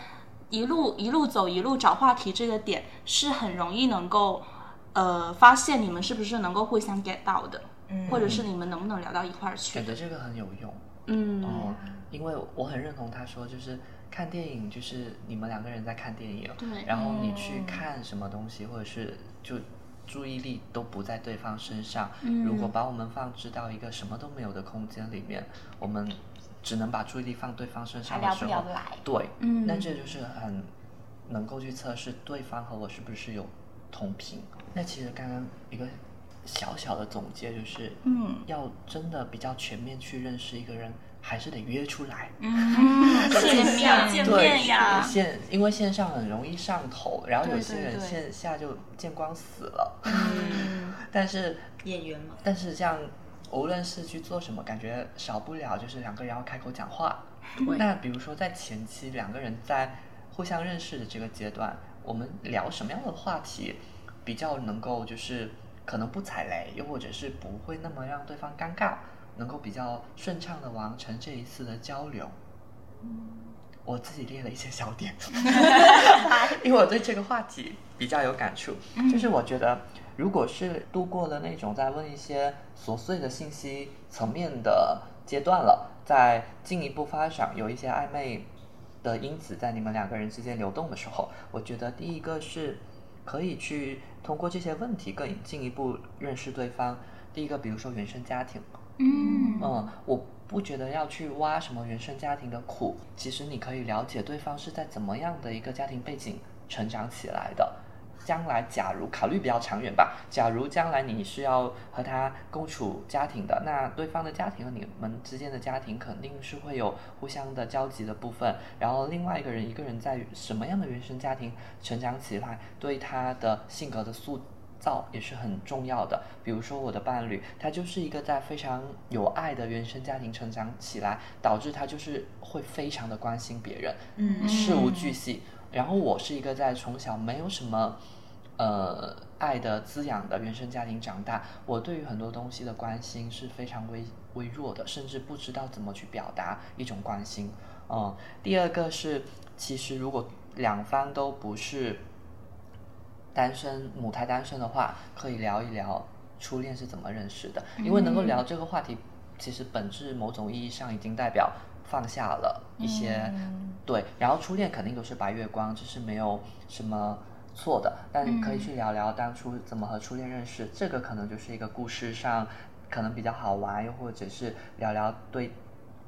一路一路走一路找话题这个点是很容易能够呃发现你们是不是能够互相 get 到的，或者是你们能不能聊到一块儿去选。择这个很有用。嗯，哦，因为我很认同他说，就是看电影，就是你们两个人在看电影，对然后你去看什么东西，或者是就注意力都不在对方身上。如果把我们放置到一个什么都没有的空间里面，我们只能把注意力放对方身上的时候，不聊来对，嗯那这就是很能够去测试对方和我是不是有同频。那其实刚刚一个小小的总结就是，嗯，要真的比较全面去认识一个人，还是得约出来。嗯，见面见面呀，线因为线上很容易上头，然后有些人线下就见光死了。嗯，但是演员嘛，但是这样，无论是去做什么，感觉少不了就是两个人要开口讲话。那比如说在前期两个人在互相认识的这个阶段，我们聊什么样的话题比较能够就是可能不踩雷，又或者是不会那么让对方尴尬，能够比较顺畅的完成这一次的交流。嗯我自己列了一些小点，因为我对这个话题比较有感触。就是我觉得，如果是度过了那种在问一些琐碎的信息层面的阶段了，在进一步发展有一些暧昧的因子在你们两个人之间流动的时候，我觉得第一个是可以去通过这些问题更进一步认识对方。第一个，比如说原生家庭，嗯嗯，我不觉得要去挖什么原生家庭的苦，其实你可以了解对方是在怎么样的一个家庭背景成长起来的。将来假如考虑比较长远吧，假如将来你是要和他共处家庭的，那对方的家庭和你们之间的家庭肯定是会有互相的交集的部分。然后另外一个人，一个人在什么样的原生家庭成长起来，对他的性格的塑造也是很重要的。比如说我的伴侣，他就是一个在非常有爱的原生家庭成长起来，导致他就是会非常的关心别人，嗯事无巨细。然后我是一个在从小没有什么呃爱的滋养的原生家庭长大，我对于很多东西的关心是非常微微弱的，甚至不知道怎么去表达一种关心。嗯，第二个是，其实如果两方都不是单身母胎单身的话，可以聊一聊初恋是怎么认识的，因为能够聊这个话题。其实本质某种意义上已经代表放下了一些，嗯对。然后初恋肯定都是白月光，这是没有什么错的。但可以去聊聊当初怎么和初恋认识，这个可能就是一个故事上可能比较好玩，又或者是聊聊对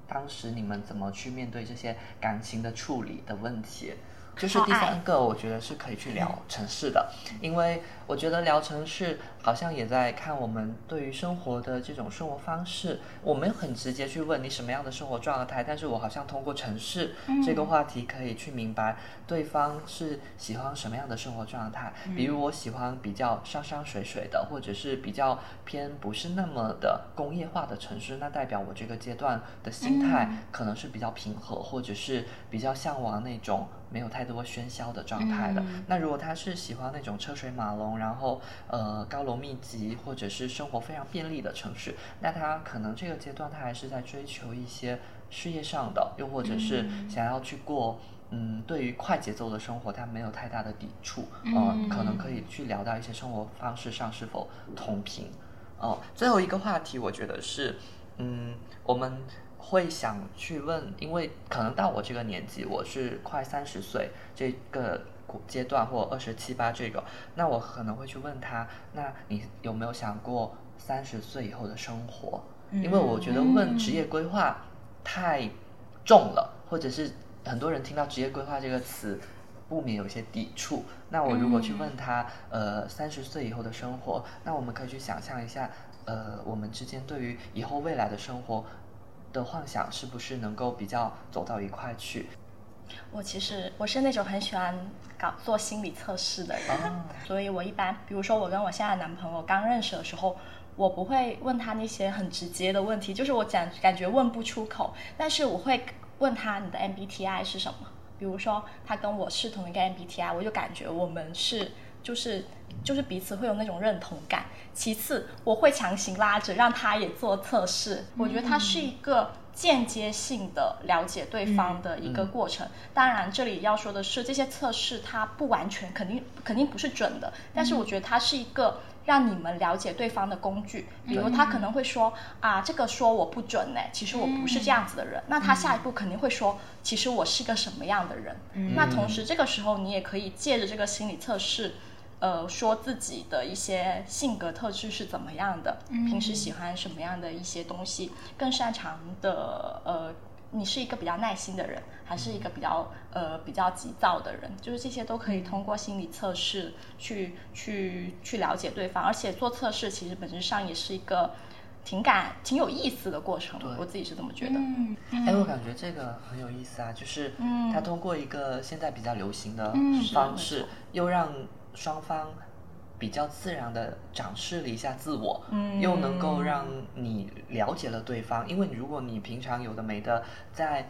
当时你们怎么去面对这些感情的处理的问题。就是第三个，我觉得是可以去聊城市的，因为我觉得聊城市好像也在看我们对于生活的这种生活方式。我没有很直接去问你什么样的生活状态，但是我好像通过城市这个话题可以去明白对方是喜欢什么样的生活状态。比如我喜欢比较山山水水的，或者是比较偏不是那么的工业化的城市，那代表我这个阶段的心态可能是比较平和，或者是比较向往那种。没有太多喧嚣的状态的。那如果他是喜欢那种车水马龙，然后呃高楼密集，或者是生活非常便利的城市，那他可能这个阶段他还是在追求一些事业上的，又或者是想要去过嗯对于快节奏的生活，他没有太大的抵触，嗯，可能可以去聊到一些生活方式上是否同频。哦，最后一个话题，我觉得是嗯我们。会想去问，因为可能到我这个年纪，我是快三十岁这个阶段，或二十七八这个，那我可能会去问他，那你有没有想过三十岁以后的生活？因为我觉得问职业规划太重了，或者是很多人听到职业规划这个词，不免有些抵触。那我如果去问他，呃，三十岁以后的生活，那我们可以去想象一下，呃，我们之间对于以后未来的生活。的幻想是不是能够比较走到一块去？我其实我是那种很喜欢搞做心理测试的人，所以我一般，比如说我跟我现在的男朋友刚认识的时候，我不会问他那些很直接的问题，就是我讲感觉问不出口，但是我会问他你的 MBTI 是什么？比如说他跟我是同一个 MBTI，我就感觉我们是就是就是彼此会有那种认同感。其次，我会强行拉着让他也做测试，我觉得他是一个间接性的了解对方的一个过程。当然，这里要说的是，这些测试它不完全，肯定肯定不是准的。但是，我觉得它是一个让你们了解对方的工具。比如，他可能会说啊，这个说我不准呢，其实我不是这样子的人。那他下一步肯定会说，其实我是个什么样的人。那同时，这个时候你也可以借着这个心理测试。呃，说自己的一些性格特质是怎么样的，平时喜欢什么样的一些东西，更擅长的呃，你是一个比较耐心的人，还是一个比较呃比较急躁的人？就是这些都可以通过心理测试去去去了解对方，而且做测试其实本质上也是一个挺感挺有意思的过程，我自己是这么觉得。嗯哎，我感觉这个很有意思啊，就是他通过一个现在比较流行的方式，又让双方比较自然的展示了一下自我，嗯，又能够让你了解了对方。因为如果你平常有的没的在，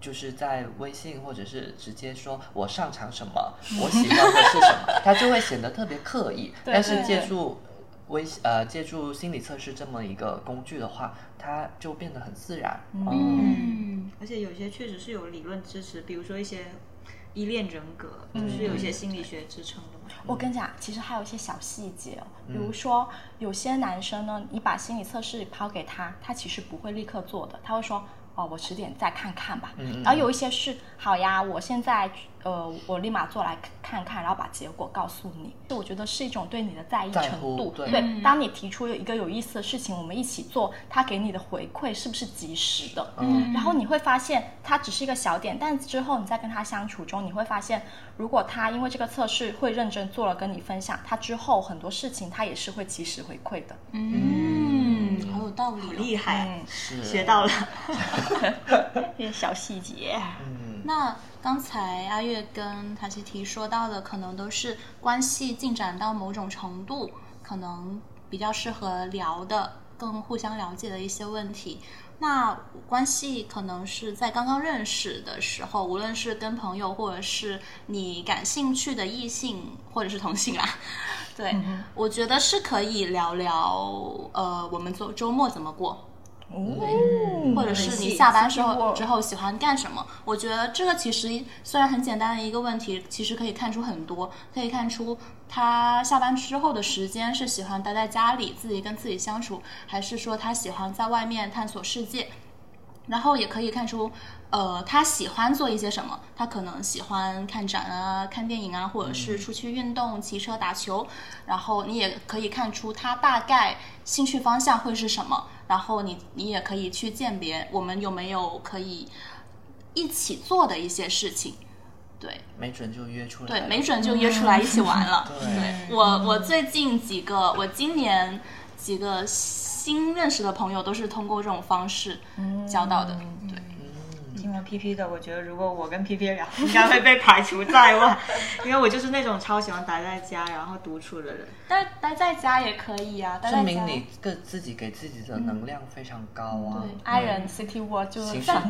就是在微信或者是直接说我擅长什么，我喜欢的是什么，他就会显得特别刻意。但是借助微呃借助心理测试这么一个工具的话，它就变得很自然。嗯，而且有些确实是有理论支持，比如说一些。依恋人格就是有一些心理学支撑的嘛。我跟你讲，其实还有一些小细节哦，比如说有些男生呢，你把心理测试抛给他，他其实不会立刻做的，他会说。哦，我迟点再看看吧。嗯然后有一些是好呀，我现在呃，我立马做来看看，然后把结果告诉你。就我觉得是一种对你的在意程度。对，对当你提出有一个有意思的事情，我们一起做，他给你的回馈是不是及时的？嗯。然后你会发现，它只是一个小点，但之后你在跟他相处中，你会发现，如果他因为这个测试会认真做了跟你分享，他之后很多事情他也是会及时回馈的。嗯，好有道理，好厉害，是学到了。一些小细节。嗯，那刚才阿月跟塔西提说到的，可能都是关系进展到某种程度，可能比较适合聊的、更互相了解的一些问题。那关系可能是在刚刚认识的时候，无论是跟朋友，或者是你感兴趣的异性，或者是同性啦，对，我觉得是可以聊聊，呃，我们周周末怎么过。哦，或者是你下班之后之后喜欢干什么？我觉得这个其实虽然很简单的一个问题，其实可以看出很多，可以看出他下班之后的时间是喜欢待在家里自己跟自己相处，还是说他喜欢在外面探索世界？然后也可以看出，呃，他喜欢做一些什么。他可能喜欢看展啊、看电影啊，或者是出去运动、骑车、打球。然后你也可以看出他大概兴趣方向会是什么。然后你你也可以去鉴别我们有没有可以一起做的一些事情。对，没准就约出来。对，没准就约出来一起玩了。对我我最近几个，我今年几个。新认识的朋友都是通过这种方式交到的，对。听完 P P 的，我觉得如果我跟 P P 聊，应该会被排除在外，因为我就是那种超喜欢待在家然后独处的人。但待在家也可以啊，证明你个自己给自己的能量非常高啊。对，I 人 City World 就 在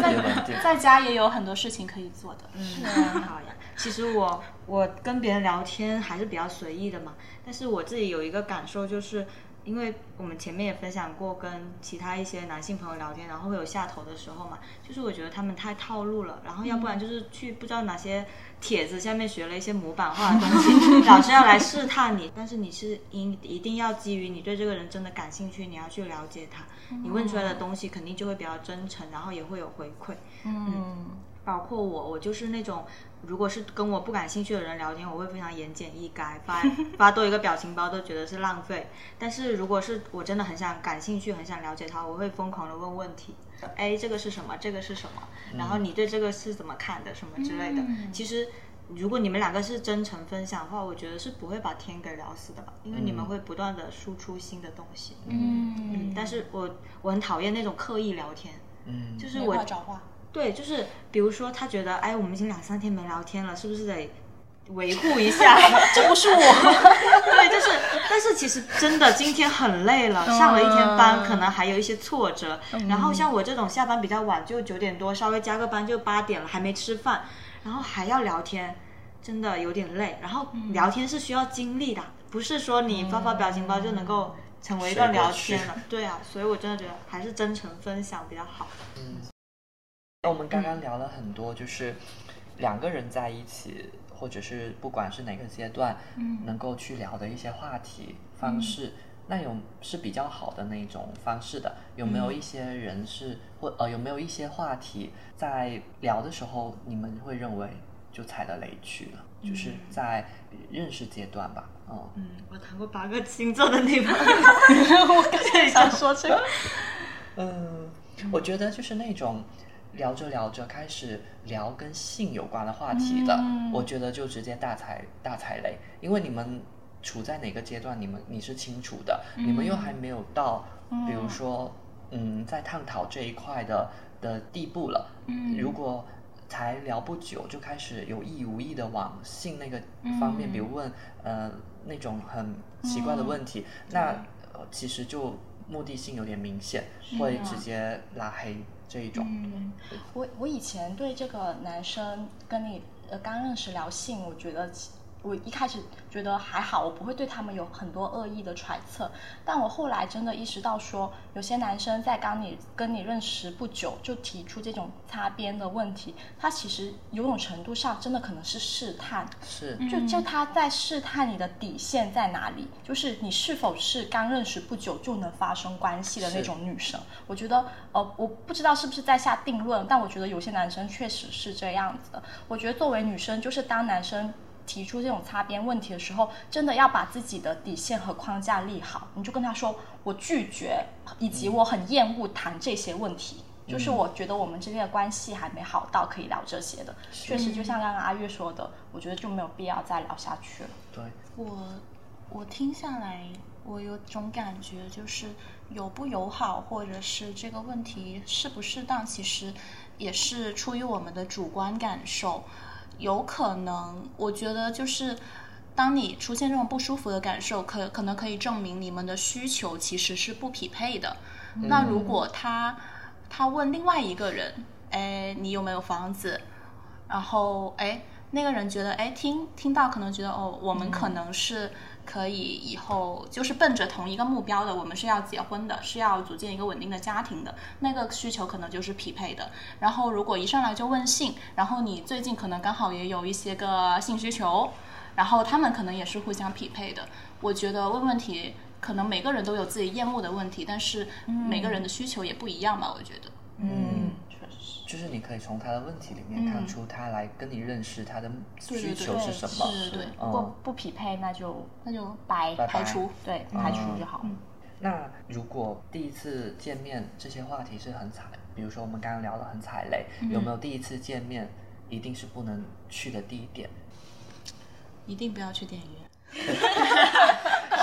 在在家也有很多事情可以做的。嗯，好呀。其实我我跟别人聊天还是比较随意的嘛，但是我自己有一个感受就是。因为我们前面也分享过，跟其他一些男性朋友聊天，然后会有下头的时候嘛，就是我觉得他们太套路了，然后要不然就是去不知道哪些帖子下面学了一些模板化的东西，老是要来试探你，但是你是一一定要基于你对这个人真的感兴趣，你要去了解他，你问出来的东西肯定就会比较真诚，然后也会有回馈，嗯，包括我，我就是那种。如果是跟我不感兴趣的人聊天，我会非常言简意赅，发 发多一个表情包都觉得是浪费。但是如果是我真的很想感兴趣、很想了解他，我会疯狂的问问题。哎，这个是什么？这个是什么？然后你对这个是怎么看的？什么之类的。其实，如果你们两个是真诚分享的话，我觉得是不会把天给聊死的吧，因为你们会不断的输出新的东西。嗯。但是我我很讨厌那种刻意聊天。嗯。就是我。找话。对，就是比如说，他觉得，哎，我们已经两三天没聊天了，是不是得维护一下？这不是我，对，就是，但是其实真的今天很累了，上了一天班，可能还有一些挫折。然后像我这种下班比较晚，就九点多，稍微加个班就八点了，还没吃饭，然后还要聊天，真的有点累。然后聊天是需要精力的，不是说你发发表情包就能够成为一段聊天了。对啊，所以我真的觉得还是真诚分享比较好。嗯。那我们刚刚聊了很多，就是两个人在一起，或者是不管是哪个阶段，嗯能够去聊的一些话题方式，那有是比较好的那种方式的。有没有一些人是或呃有没有一些话题在聊的时候，你们会认为就踩了雷区了？就是在认识阶段吧。哦，嗯，我谈过八个星座的女朋友，我刚才想说这个。嗯，我觉得就是那种。聊着聊着开始聊跟性有关的话题的，我觉得就直接大踩大踩雷，因为你们处在哪个阶段，你们你是清楚的，你们又还没有到，比如说，嗯，在探讨这一块的的地步了。如果才聊不久就开始有意无意的往性那个方面，比如问呃那种很奇怪的问题，那其实就目的性有点明显，会直接拉黑。这一种，我我以前对这个男生跟你呃刚认识聊性，我觉得。我一开始觉得还好，我不会对他们有很多恶意的揣测。但我后来真的意识到，说有些男生在刚你跟你认识不久就提出这种擦边的问题，他其实某种程度上真的可能是试探，是就就他在试探你的底线在哪里，就是你是否是刚认识不久就能发生关系的那种女生。我觉得呃，我不知道是不是在下定论，但我觉得有些男生确实是这样子的。我觉得作为女生，就是当男生。提出这种擦边问题的时候，真的要把自己的底线和框架立好。你就跟他说，我拒绝，以及我很厌恶谈这些问题。就是我觉得我们之间的关系还没好到可以聊这些的。确实，就像刚刚阿月说的，我觉得就没有必要再聊下去了。对，我我听下来，我有种感觉，就是友不友好，或者是这个问题适不适当，其实也是出于我们的主观感受。有可能，我觉得就是，当你出现这种不舒服的感受，可可能可以证明你们的需求其实是不匹配的。那如果他他问另外一个人，哎，你有没有房子？然后哎，那个人觉得哎，听听到可能觉得哦，我们可能是可以以后就是奔着同一个目标的，我们是要结婚的，是要组建一个稳定的家庭的，那个需求可能就是匹配的。然后如果一上来就问性，然后你最近可能刚好也有一些个性需求，然后他们可能也是互相匹配的。我觉得问问题，可能每个人都有自己厌恶的问题，但是每个人的需求也不一样吧，我觉得。嗯，就是你可以从他的问题里面看出他来跟你认识他的需对对求是什么。是对，如果不匹配，那就那就白拜拜排除。对排除就好。那如果第一次见面这些话题是很踩，比如说我们刚刚聊的很踩雷，有没有第一次见面一定是不能去的地点？一定不要去电影院。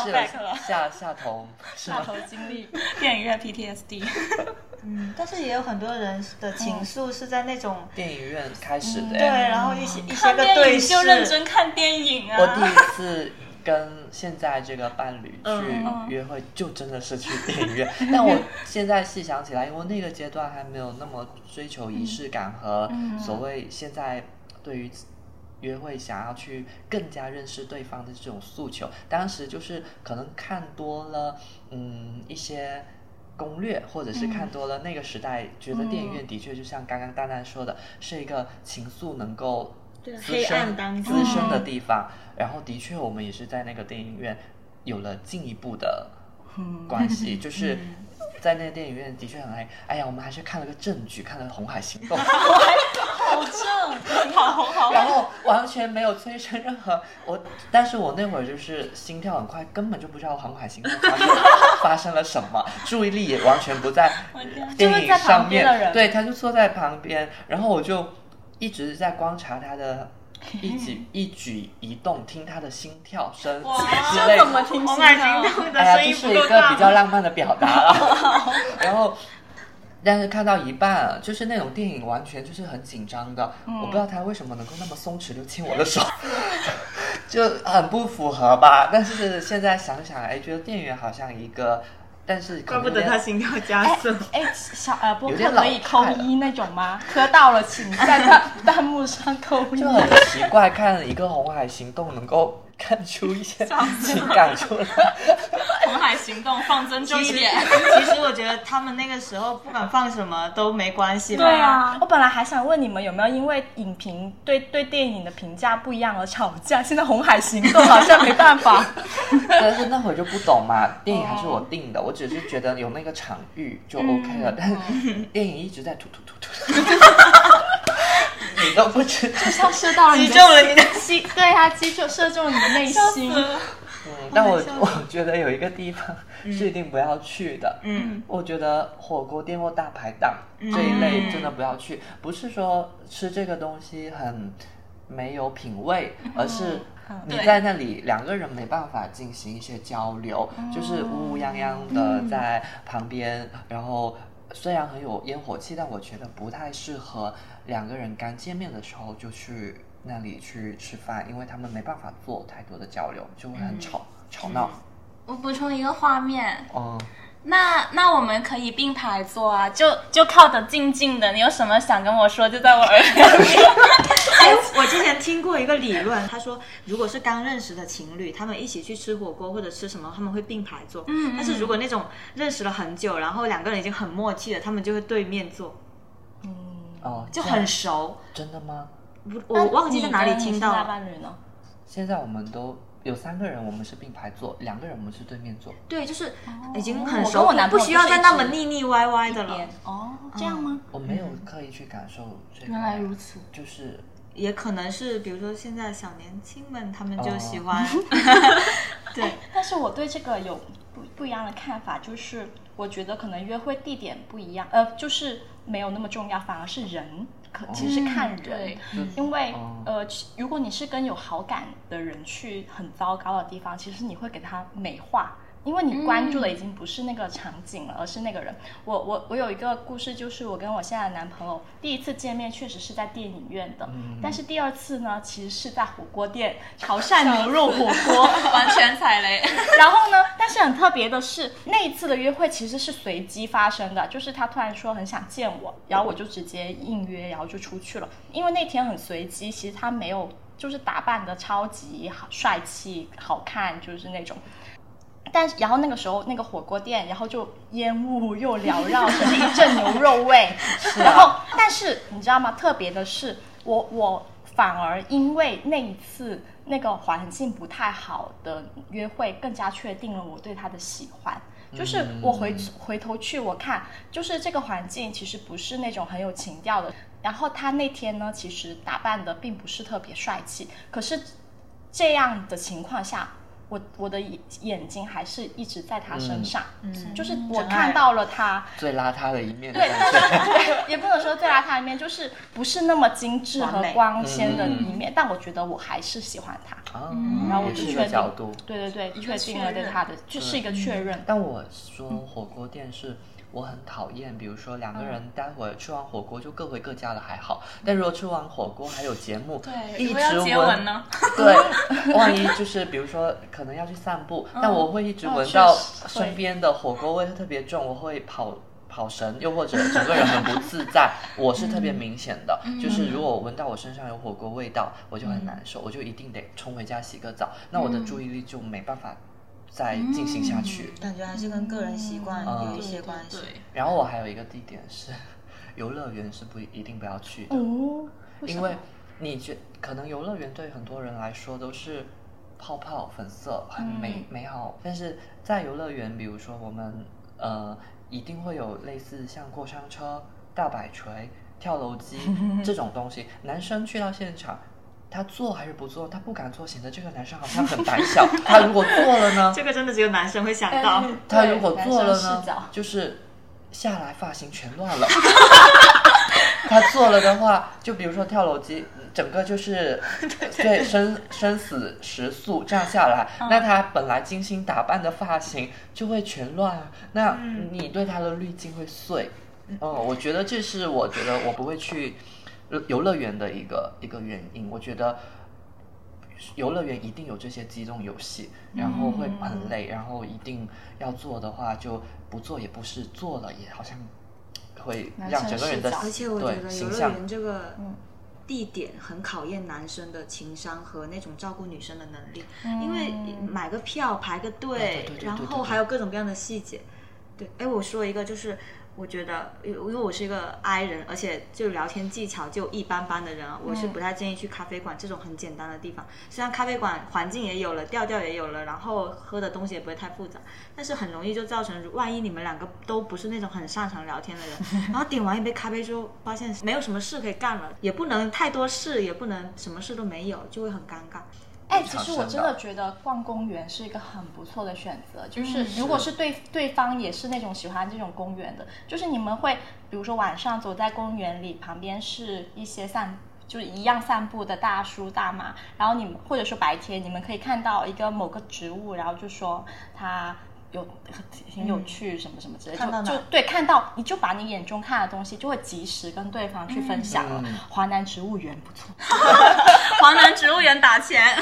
是了下下头是吗？头经历，电影院 PTSD。嗯，但是也有很多人的情愫是在那种、电影院开始的对，然后一些一些看个对视，电影就认真看电影啊我第啊！一次跟现在这个伴侣去约会，就真的是去 电影院。但我现在细想起来，因为那个阶段还没有那么追求仪式感和所谓现在对于约会想要去更加认识对方的这种诉求。当时就是可能看多了，嗯，一些。攻略，或者是看多了那个时代，觉得电影院的确就像刚刚蛋蛋说的，是一个情愫能够滋生滋生的地方。然后的确，我们也是在那个电影院有了进一步的关系，就是在那个电影院的确很爱。哎呀，我们还是看了个正剧，看了《红海行动》好正，好好然后完全没有催生任何我，但是我那会儿就是心跳很快，根本就不知道《航海行动》发生 发生了什么，注意力也完全不在 电影上面，对，他就坐在旁边，然后我就一直在观察他的。一举 一举一动，听他的心跳声之类的，怎么听心跳哎呀，声音这是一个比较浪漫的表达了。然后，但是看到一半，就是那种电影完全就是很紧张的，我不知道他为什么能够那么松弛就牵我的手，就很不符合吧。但是现在想想，哎，觉得电影院好像一个，但是怪不得他心跳加速。哎，小呃播客有点老可以扣一那种吗？磕到了，请在弹弹幕上扣一。就很奇怪，看一个《红海行动》能够看出一些情感出来。红海行动放尊重其实，一点。其实我觉得他们那个时候不管放什么都没关系吧。对啊，我本来还想问你们有没有因为影评对对电影的评价不一样而吵架，现在《红海行动》好像没办法。但是那会儿就不懂嘛，电影还是我定的，我只是觉得有那个场域就 OK 了，但是电影一直在突突突突，你都不知道。像射到了你击中了你的心，对啊，击中射中了你的内心。嗯，但我我觉得有一个地方是一定不要去的，嗯，我觉得火锅店或大排档这一类真的不要去，不是说吃这个东西很没有品味，而是你在那里两个人没办法进行一些交流，就是乌乌泱泱的在旁边，然后虽然很有烟火气，但我觉得不太适合两个人刚见面的时候就去那里去吃饭，因为他们没办法做太多的交流，就会很吵、吵闹。我补充一个画面，嗯，那那我们可以并排坐啊，就就靠得近近的。你有什么想跟我说，就在我耳边。哎，我之前听过一个理论，他说如果是刚认识的情侣，他们一起去吃火锅或者吃什么，他们会并排坐。嗯，但是如果那种认识了很久，然后两个人已经很默契了，他们就会对面坐，嗯哦，就很熟。真的吗？不我忘记在哪里听到？现在我们都有三个人，我们是并排坐，两个人我们是对面坐。对，就是已经很我跟熟，我男朋友不需要再那么腻腻歪歪的了。哦，这样吗？我没有刻意去感受这个，原来如此。就是也可能是，比如说现在小年轻们，他们就喜欢。对，但是我对这个有不不一样的看法，就是我觉得可能约会地点不一样，呃，就是没有那么重要，反而是人，可其实是看人，对因为、哦呃，如果你是跟有好感的人去很糟糕的地方，其实你会给他美化。因为你关注的已经不是那个场景了，而是那个人。我我我有一个故事，就是我跟我现在的男朋友第一次见面，确实是在电影院的，但是第二次呢，其实是在火锅店潮汕牛肉火锅，完全踩雷。然后呢，但是很特别的是，那一次的约会其实是随机发生的，就是他突然说很想见我，然后我就直接应约，然后就出去了。因为那天很随机，其实他没有就是打扮的超级好帅气、好看，就是那种。但是，然后那个时候那个火锅店，然后就烟雾又缭绕着一阵牛肉味。然后，但是你知道吗？特别的是，我我反而因为那一次那个环境不太好的约会，更加确定了我对他的喜欢。就是我回回头去我看，就是这个环境其实不是那种很有情调的。然后他那天呢，其实打扮的并不是特别帅气，可是这样的情况下。我我的眼眼睛还是一直在他身上，嗯就是我看到了他最邋遢的一面的 对，也不能说最邋遢的一面，就是不是那么精致和光鲜的一面，但我觉得我还是喜欢他。嗯，然后我就是确定角度。对对对，确定了对他的，就是一个确认。但我说火锅店是我很讨厌，比如说两个人待会儿吃完火锅就各回各家了还好，但如果吃完火锅还有节目，对一直接吻呢？对，万一就是比如说可能要去散步，但我会一直哦闻到身边的火锅味特别重，我会跑。跑神，又或者整个人很不自在，我是特别明显的。就是如果我闻到我身上有火锅味道，我就很难受，我就一定得冲回家洗个澡，那我的注意力就没办法再进行下去。感觉还是跟个人习惯嗯有一些关系。对，然后我还有一个地点是，游乐园是不一定不要去的，哦，因为你觉可能游乐园对很多人来说都是泡泡粉色很美、美好，但是在游乐园，比如说我们呃一定会有类似像过山车、大摆锤、跳楼机 这种东西，男生去到现场。他做还是不做？他不敢做，显得这个男生好像很胆小。他如果做了呢？这个真的只有男生会想到。他如果做了呢就是下来发型全乱了。他做了的话，就比如说跳楼机，整个就是 对生生死时速这样下来，那他本来精心打扮的发型就会全乱啊。那你对他的滤镜会碎。哦，我觉得这是我觉得我不会去游乐园的一个一个原因。我觉得游乐园一定有这些机动游戏，然后会很累，然后一定要做的话就不做也不是，做了也好像会让整个人的而且我觉得游乐园这个地点很考验男生的情商和那种照顾女生的能力，因为买个票排个对对队对，对然对对后还有各种各样的细节。对，哎，我说一个就是。我觉得，因因为我是一个 I 人，而且就聊天技巧就一般般的人啊，我是不太建议去咖啡馆这种很简单的地方。虽然咖啡馆环境也有了，调调也有了，然后喝的东西也不会太复杂，但是很容易就造成，万一你们两个都不是那种很擅长聊天的人，然后点完一杯咖啡之后，发现没有什么事可以干了，也不能太多事，也不能什么事都没有，就会很尴尬。哎，其实我真的的觉得逛公园是一个很不错的选择。就是如果是对对方也是那种喜欢这种公园的，就是你们会比如说晚上走在公园里，旁边是一些散。就是一样散步的大叔大妈，然后你们或者说白天，你们可以看到一个某个植物，然后就说它有挺有趣什么什么之类，看到就就对看到你就把你眼中看的东西，就会及时跟对方去分享了。嗯华南植物园不错 华南植物园打钱，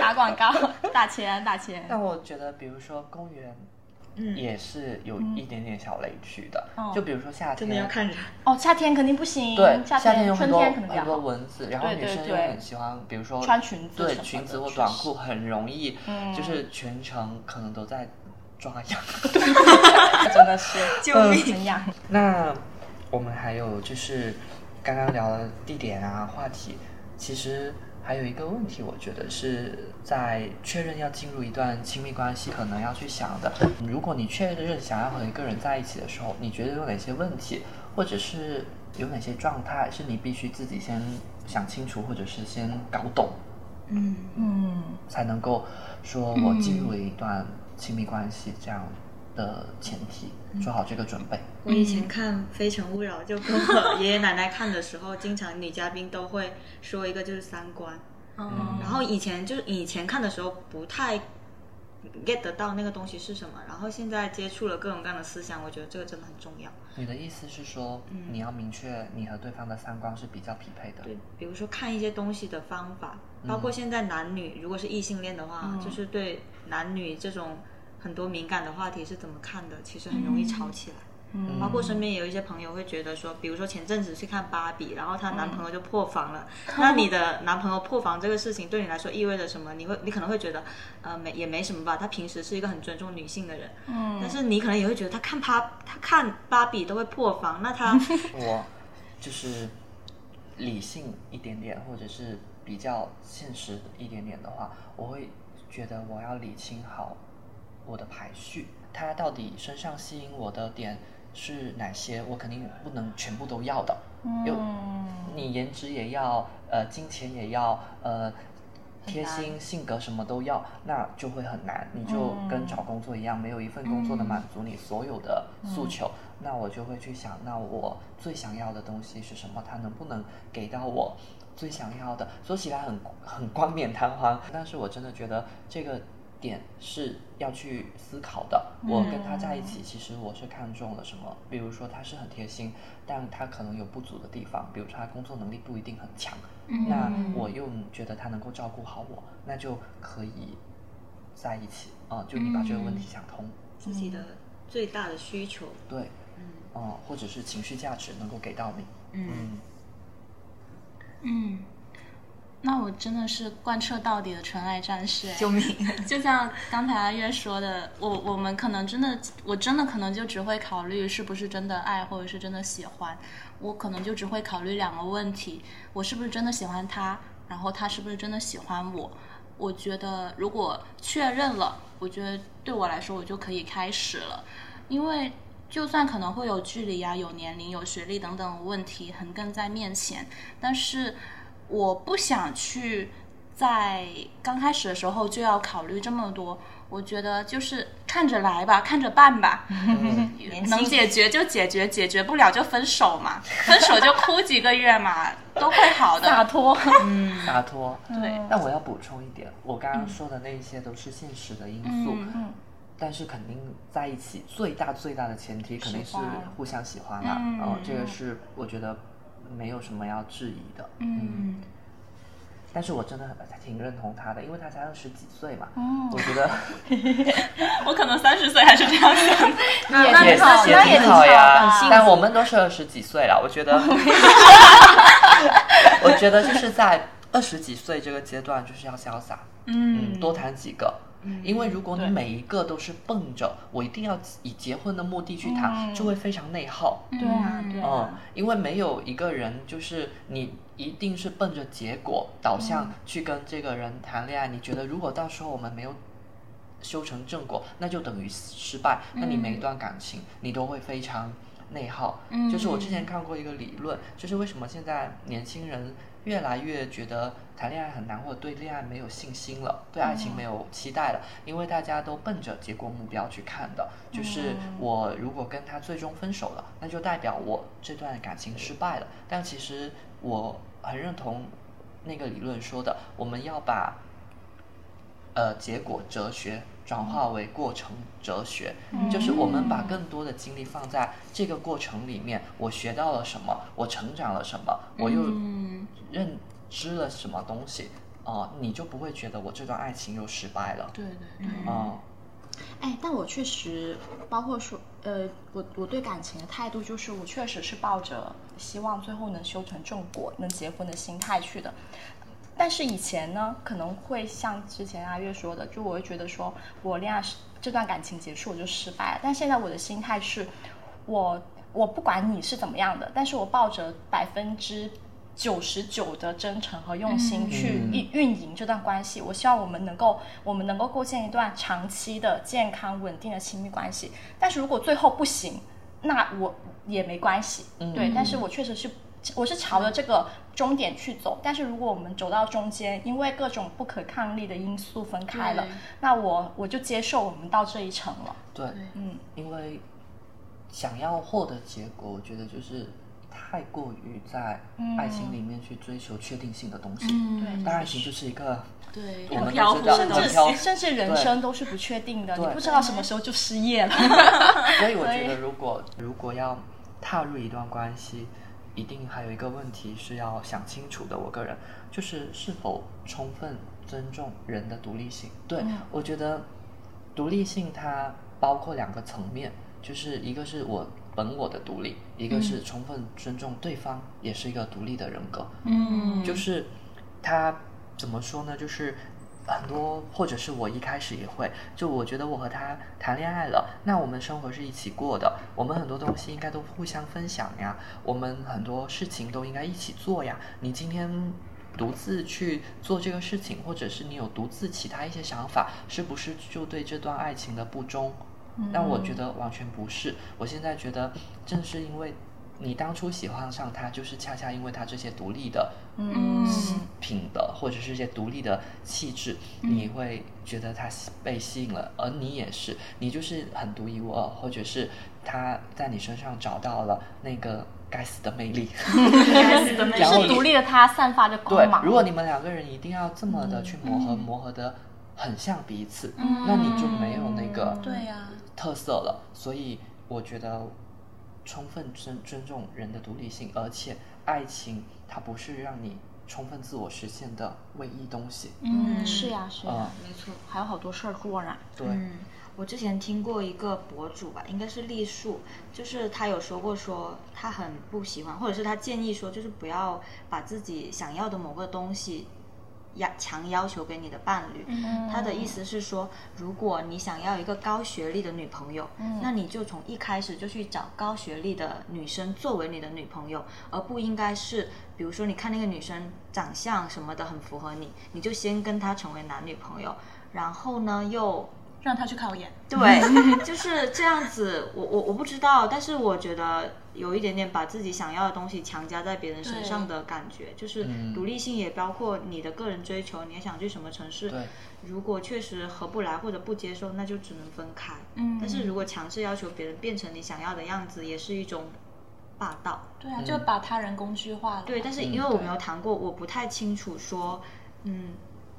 打广告，打钱打钱。但我觉得，比如说公园，嗯也是有一点点小雷区的。哦就比如说夏天，真的要看人。哦，夏天肯定不行。对，夏夏天有很多春天可能比较很多。蚊子，然后女生又很喜欢，比如说穿裙子对裙子或短裤很容易，嗯就是全程可能都在抓痒。真的是救命很痒。那我们还有就是刚刚聊的地点啊话题，其实还有一个问题，我觉得是在确认要进入一段亲密关系，可能要去想的。如果你确认想要和一个人在一起的时候，你觉得有哪些问题，或者是有哪些状态是你必须自己先想清楚，或者是先搞懂，嗯，嗯，才能够说我进入了一段亲密关系这样的前提，做好这个准备。我以前看《非诚勿扰》，就跟我爷爷奶奶看的时候，经常女嘉宾都会说一个就是三观。嗯然后以前就是以前看的时候不太 get 得到那个东西是什么，然后现在接触了各种各样的思想，我觉得这个真的很重要。你的意思是说，你要明确你和对方的三观是比较匹配的。对，比如说看一些东西的方法，包括现在男女如果是异性恋的话，就是对男女这种很多敏感的话题是怎么看的，其实很容易吵起来。嗯，包括身边也有一些朋友会觉得说，比如说前阵子去看芭比，然后她男朋友就破防了，那你的男朋友破防这个事情对你来说意味着什么？你会你可能会觉得，呃，没也没什么吧，他平时是一个很尊重女性的人，嗯，但是你可能也会觉得他看芭他看芭比都会破防，那他 我就是理性一点点，或者是比较现实一点点的话，我会觉得我要理清好我的排序，他到底身上吸引我的点是哪些，我肯定不能全部都要的。有你颜值也要，呃，金钱也要，呃。贴心、性格什么都要，那就会很难。你就跟找工作一样，没有一份工作能满足你所有的诉求。那我就会去想，那我最想要的东西是什么？他能不能给到我最想要的？说起来很很冠冕堂皇，但是我真的觉得这个。点是要去思考的。我跟他在一起，其实我是看中了什么？比如说他是很贴心，但他可能有不足的地方，比如说他工作能力不一定很强。那我又觉得他能够照顾好我，那就可以在一起啊。就你把这个问题想通，自己的最大的需求，对，嗯，哦，或者是情绪价值能够给到你，嗯，嗯。那我真的是贯彻到底的纯爱战士，救命！就像刚才阿月说的，我我们可能真的，我真的可能就只会考虑是不是真的爱，或者是真的喜欢。我可能就只会考虑两个问题：我是不是真的喜欢他，然后他是不是真的喜欢我。我觉得如果确认了，我觉得对我来说我就可以开始了。因为就算可能会有距离啊、有年龄、有学历等等问题横亘在面前，但是。我不想去在刚开始的时候就要考虑这么多，我觉得就是看着来吧，看着办吧，能解决就解决，解决不了就分手嘛，分手就哭几个月嘛，都会好的。洒脱，嗯，洒脱。对。但我要补充一点，我刚刚说的那些都是现实的因素，嗯，但是肯定在一起最大最大的前提肯定是互相喜欢啦，嗯，这个是我觉得。没有什么要质疑的，嗯，但是我真的挺认同他的，因为他才二十几岁嘛，哦。我觉得 我可能三十岁还是这样想，也也好，也挺好呀，但我们都是二十几岁了，我觉得，我觉得就是在二十几岁这个阶段就是要潇洒，嗯，多谈几个。因为如果你每一个都是奔着我一定要以结婚的目的去谈，就会非常内耗。对啊，对啊。嗯，因为没有一个人就是你一定是奔着结果导向去跟这个人谈恋爱。你觉得如果到时候我们没有修成正果，那就等于失败。那你每一段感情你都会非常内耗。嗯，就是我之前看过一个理论，就是为什么现在年轻人。越来越觉得谈恋爱很难，或者对恋爱没有信心了，对爱情没有期待了，因为大家都奔着结果目标去看的，就是我如果跟他最终分手了，那就代表我这段感情失败了。但其实我很认同那个理论说的，我们要把呃结果哲学转化为过程哲学，就是我们把更多的精力放在这个过程里面，我学到了什么，我成长了什么，我又。认知了什么东西，哦，你就不会觉得我这段爱情又失败了。对对对。哦，哎，但我确实，包括说，呃，我我对感情的态度就是，我确实是抱着希望最后能修成正果、能结婚的心态去的。但是以前呢，可能会像之前阿月说的，就我会觉得说我恋爱这段感情结束我就失败了。但现在我的心态是，我我不管你是怎么样的，但是我抱着百分之。九十九的真诚和用心去运运营这段关系，我希望我们能够，我们能够构建一段长期的、健康、稳定的亲密关系。但是如果最后不行，那我也没关系，对。但是我确实是，我是朝着这个终点去走。但是如果我们走到中间，因为各种不可抗力的因素分开了，那我我就接受我们到这一程了。对，嗯，因为想要获得结果，我觉得就是。太过于在爱情里面去追求确定性的东西，嗯对，但爱情就是一个对，我们甚至甚至人生都是不确定的，你不知道什么时候就失业了。所以我觉得，如果如果要踏入一段关系，一定还有一个问题是要想清楚的。我个人就是是否充分尊重人的独立性。对我觉得，独立性它包括两个层面，就是一个是我。本我的独立，一个是充分尊重对方，也是一个独立的人格。嗯，就是他怎么说呢？就是很多，或者是我一开始也会，就我觉得我和他谈恋爱了，那我们生活是一起过的，我们很多东西应该都互相分享呀，我们很多事情都应该一起做呀。你今天独自去做这个事情，或者是你有独自其他一些想法，是不是就对这段爱情的不忠？但我觉得完全不是，我现在觉得正是因为。你当初喜欢上他，就是恰恰因为他这些独立的嗯品德，或者是一些独立的气质，你会觉得他吸被吸引了，而你也是，你就是很独一无二，或者是他在你身上找到了那个该死的魅力。该死的魅力是独立的他散发着光芒。，如果你们两个人一定要这么的去磨合，磨合的很像彼此，那你就没有那个对呀特色了。所以我觉得充分尊尊重人的独立性，而且爱情它不是让你充分自我实现的唯一东西。嗯，是呀是呀嗯，没错。还有好多事儿做呢。对，嗯，我之前听过一个博主吧，应该是栗树，就是他有说过说他很不喜欢，或者是他建议说，就是不要把自己想要的某个东西要强要求给你的伴侣。他的意思是说，如果你想要一个高学历的女朋友，那你就从一开始就去找高学历的女生作为你的女朋友，而不应该是，比如说你看那个女生长相什么的很符合你，你就先跟她成为男女朋友，然后呢又让他去考研。对，就是这样子。我我我不知道，但是我觉得有一点点把自己想要的东西强加在别人身上的感觉。就是嗯独立性也包括你的个人追求，你也想去什么城市。对，如果确实合不来或者不接受，那就只能分开。嗯但是如果强制要求别人变成你想要的样子，也是一种霸道。对啊，就把他人工具化了。对，但是因为嗯我没有谈过，我不太清楚说，嗯，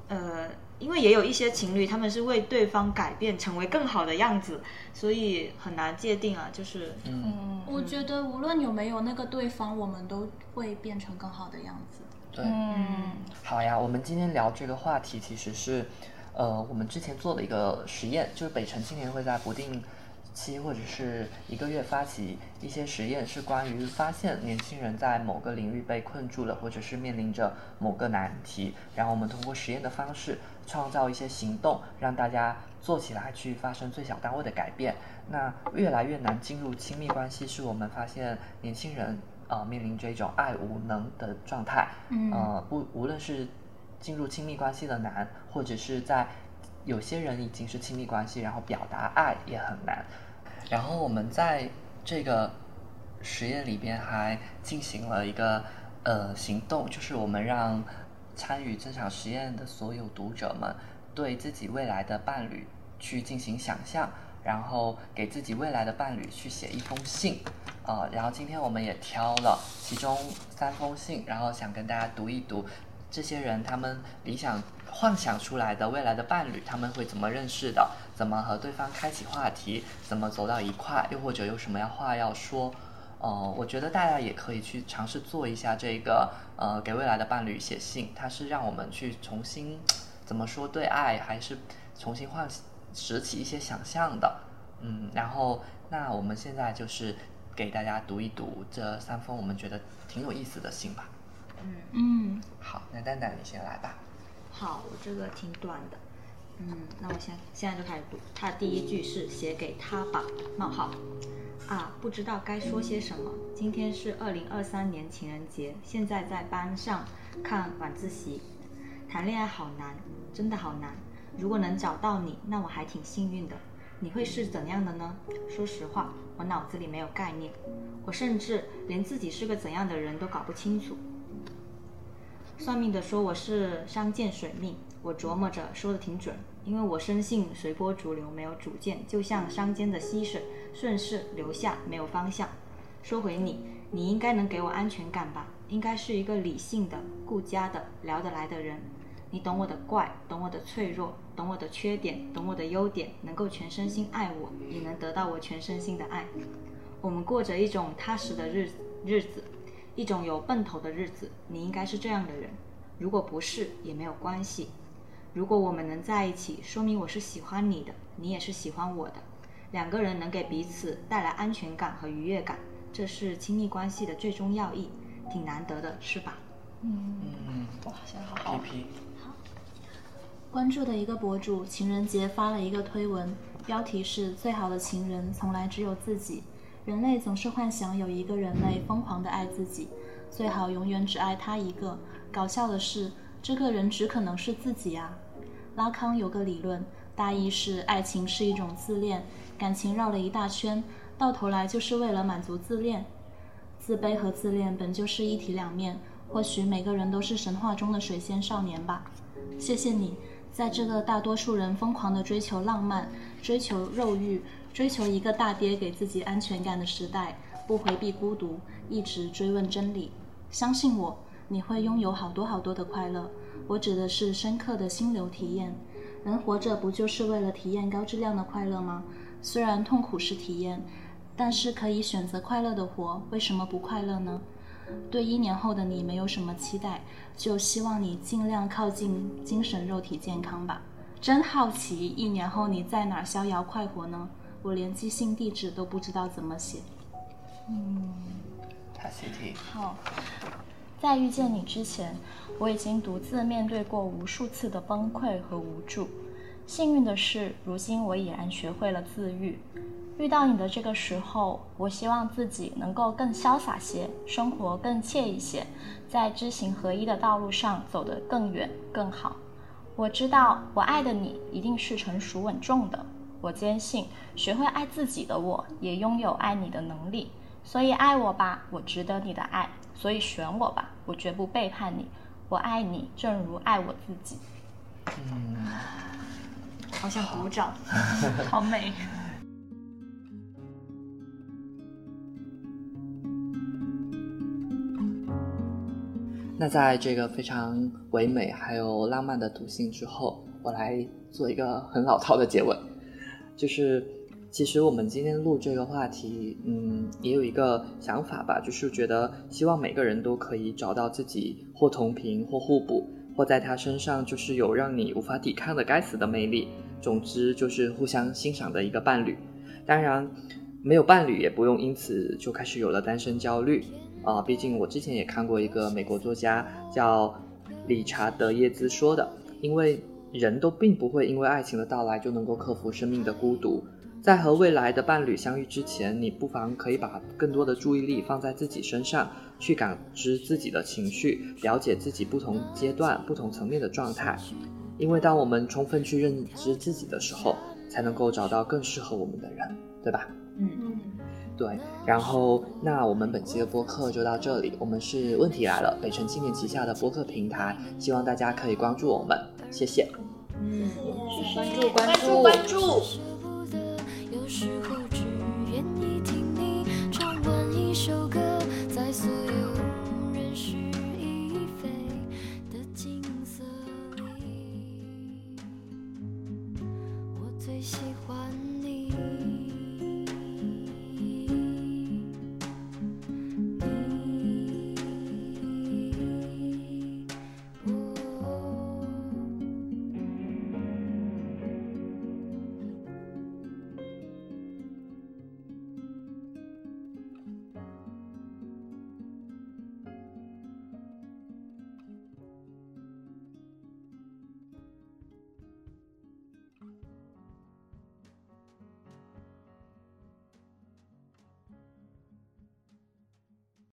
呃，因为也有一些情侣他们是为对方改变，成为更好的样子，所以很难界定啊。就是，嗯，嗯我觉得无论有没有那个对方，我们都会变成更好的样子。对。嗯好呀，我们今天聊这个话题，其实是，呃，我们之前做的一个实验，就是北辰青年会在不定期或者是一个月发起一些实验，是关于发现年轻人在某个领域被困住了，或者是面临着某个难题，然后我们通过实验的方式创造一些行动，让大家做起来去发生最小单位的改变。那越来越难进入亲密关系，是我们发现年轻人呃面临着一种爱无能的状态。嗯呃，不，无论是进入亲密关系的难，或者是在有些人已经是亲密关系，然后表达爱也很难。然后我们在这个实验里边还进行了一个呃行动，就是我们让参与这场实验的所有读者们对自己未来的伴侣去进行想象，然后给自己未来的伴侣去写一封信。呃，然后今天我们也挑了其中三封信，然后想跟大家读一读这些人他们理想幻想出来的未来的伴侣，他们会怎么认识的，怎么和对方开启话题，怎么走到一块，又或者有什么样话要说。呃，我觉得大家也可以去尝试做一下这个，呃，给未来的伴侣写信，它是让我们去重新怎么说对爱，还是重新唤拾起一些想象的。嗯，然后那我们现在就是给大家读一读这三封我们觉得挺有意思的信吧。嗯嗯，好，那蛋蛋你先来吧。好，我这个挺短的。嗯，那我现现在就开始读。他的第一句是写给他吧，冒号。啊，不知道该说些什么。今天是二零二三年情人节，现在在班上看晚自习。谈恋爱好难，真的好难。如果能找到你，那我还挺幸运的。你会是怎样的呢？说实话，我脑子里没有概念，我甚至连自己是个怎样的人都搞不清楚。算命的说我是山见水命，我琢磨着说的挺准，因为我深信随波逐流，没有主见，就像山间的溪水，顺势流下，没有方向。说回你，你应该能给我安全感吧？应该是一个理性的、顾家的、聊得来的人。你懂我的怪，懂我的脆弱，懂我的缺点，懂我的优点，能够全身心爱我，也能得到我全身心的爱。我们过着一种踏实的日日子，一种有奔头的日子。你应该是这样的人，如果不是也没有关系。如果我们能在一起，说明我是喜欢你的，你也是喜欢我的。两个人能给彼此带来安全感和愉悦感，这是亲密关系的最终要义，挺难得的，是吧？嗯，嗯哇，现在好好，P。P，关注的一个博主情人节发了一个推文，标题是“最好的情人从来只有自己”。人类总是幻想有一个人类疯狂的爱自己，最好永远只爱他一个。搞笑的是，这个人只可能是自己啊。拉康有个理论，大意是爱情是一种自恋，感情绕了一大圈，到头来就是为了满足自恋。自卑和自恋本就是一体两面，或许每个人都是神话中的水仙少年吧。谢谢你，在这个大多数人疯狂地追求浪漫、追求肉欲、追求一个大爹给自己安全感的时代，不回避孤独，一直追问真理。相信我，你会拥有好多好多的快乐。我指的是深刻的心流体验。人活着不就是为了体验高质量的快乐吗？虽然痛苦是体验，但是可以选择快乐的活，为什么不快乐呢？对一年后的你没有什么期待，就希望你尽量靠近精神肉体健康吧。真好奇，一年后你在哪儿逍遥快活呢？我连寄信地址都不知道怎么写。塔西提，好，在遇见你之前，我已经独自面对过无数次的崩溃和无助。幸运的是，如今我已然学会了自愈。遇到你的这个时候，我希望自己能够更潇洒些，生活更惬意些，在知行合一的道路上走得更远更好。我知道，我爱的你一定是成熟稳重的。我坚信，学会爱自己的我，也拥有爱你的能力。所以爱我吧，我值得你的爱。所以选我吧，我绝不背叛你。我爱你，正如爱我自己。嗯好想鼓掌。好美。那在这个非常唯美还有浪漫的读信之后，我来做一个很老套的结尾，就是其实我们今天录这个话题，嗯，也有一个想法吧，就是觉得希望每个人都可以找到自己或同频或互补，或在他身上就是有让你无法抵抗的该死的魅力，总之就是互相欣赏的一个伴侣。当然，没有伴侣也不用因此就开始有了单身焦虑。啊，毕竟我之前也看过一个美国作家叫理查德耶兹说的，因为人都并不会因为爱情的到来就能够克服生命的孤独，在和未来的伴侣相遇之前，你不妨可以把更多的注意力放在自己身上，去感知自己的情绪，了解自己不同阶段、不同层面的状态，因为当我们充分去认知自己的时候，才能够找到更适合我们的人，对吧？嗯嗯，对，然后那我们本期的播客就到这里。我们是问题来了，北辰青年旗下的播客平台，希望大家可以关注我们，谢谢。嗯，关注关关注注关注。有时候只愿意听你唱完一首歌，在所有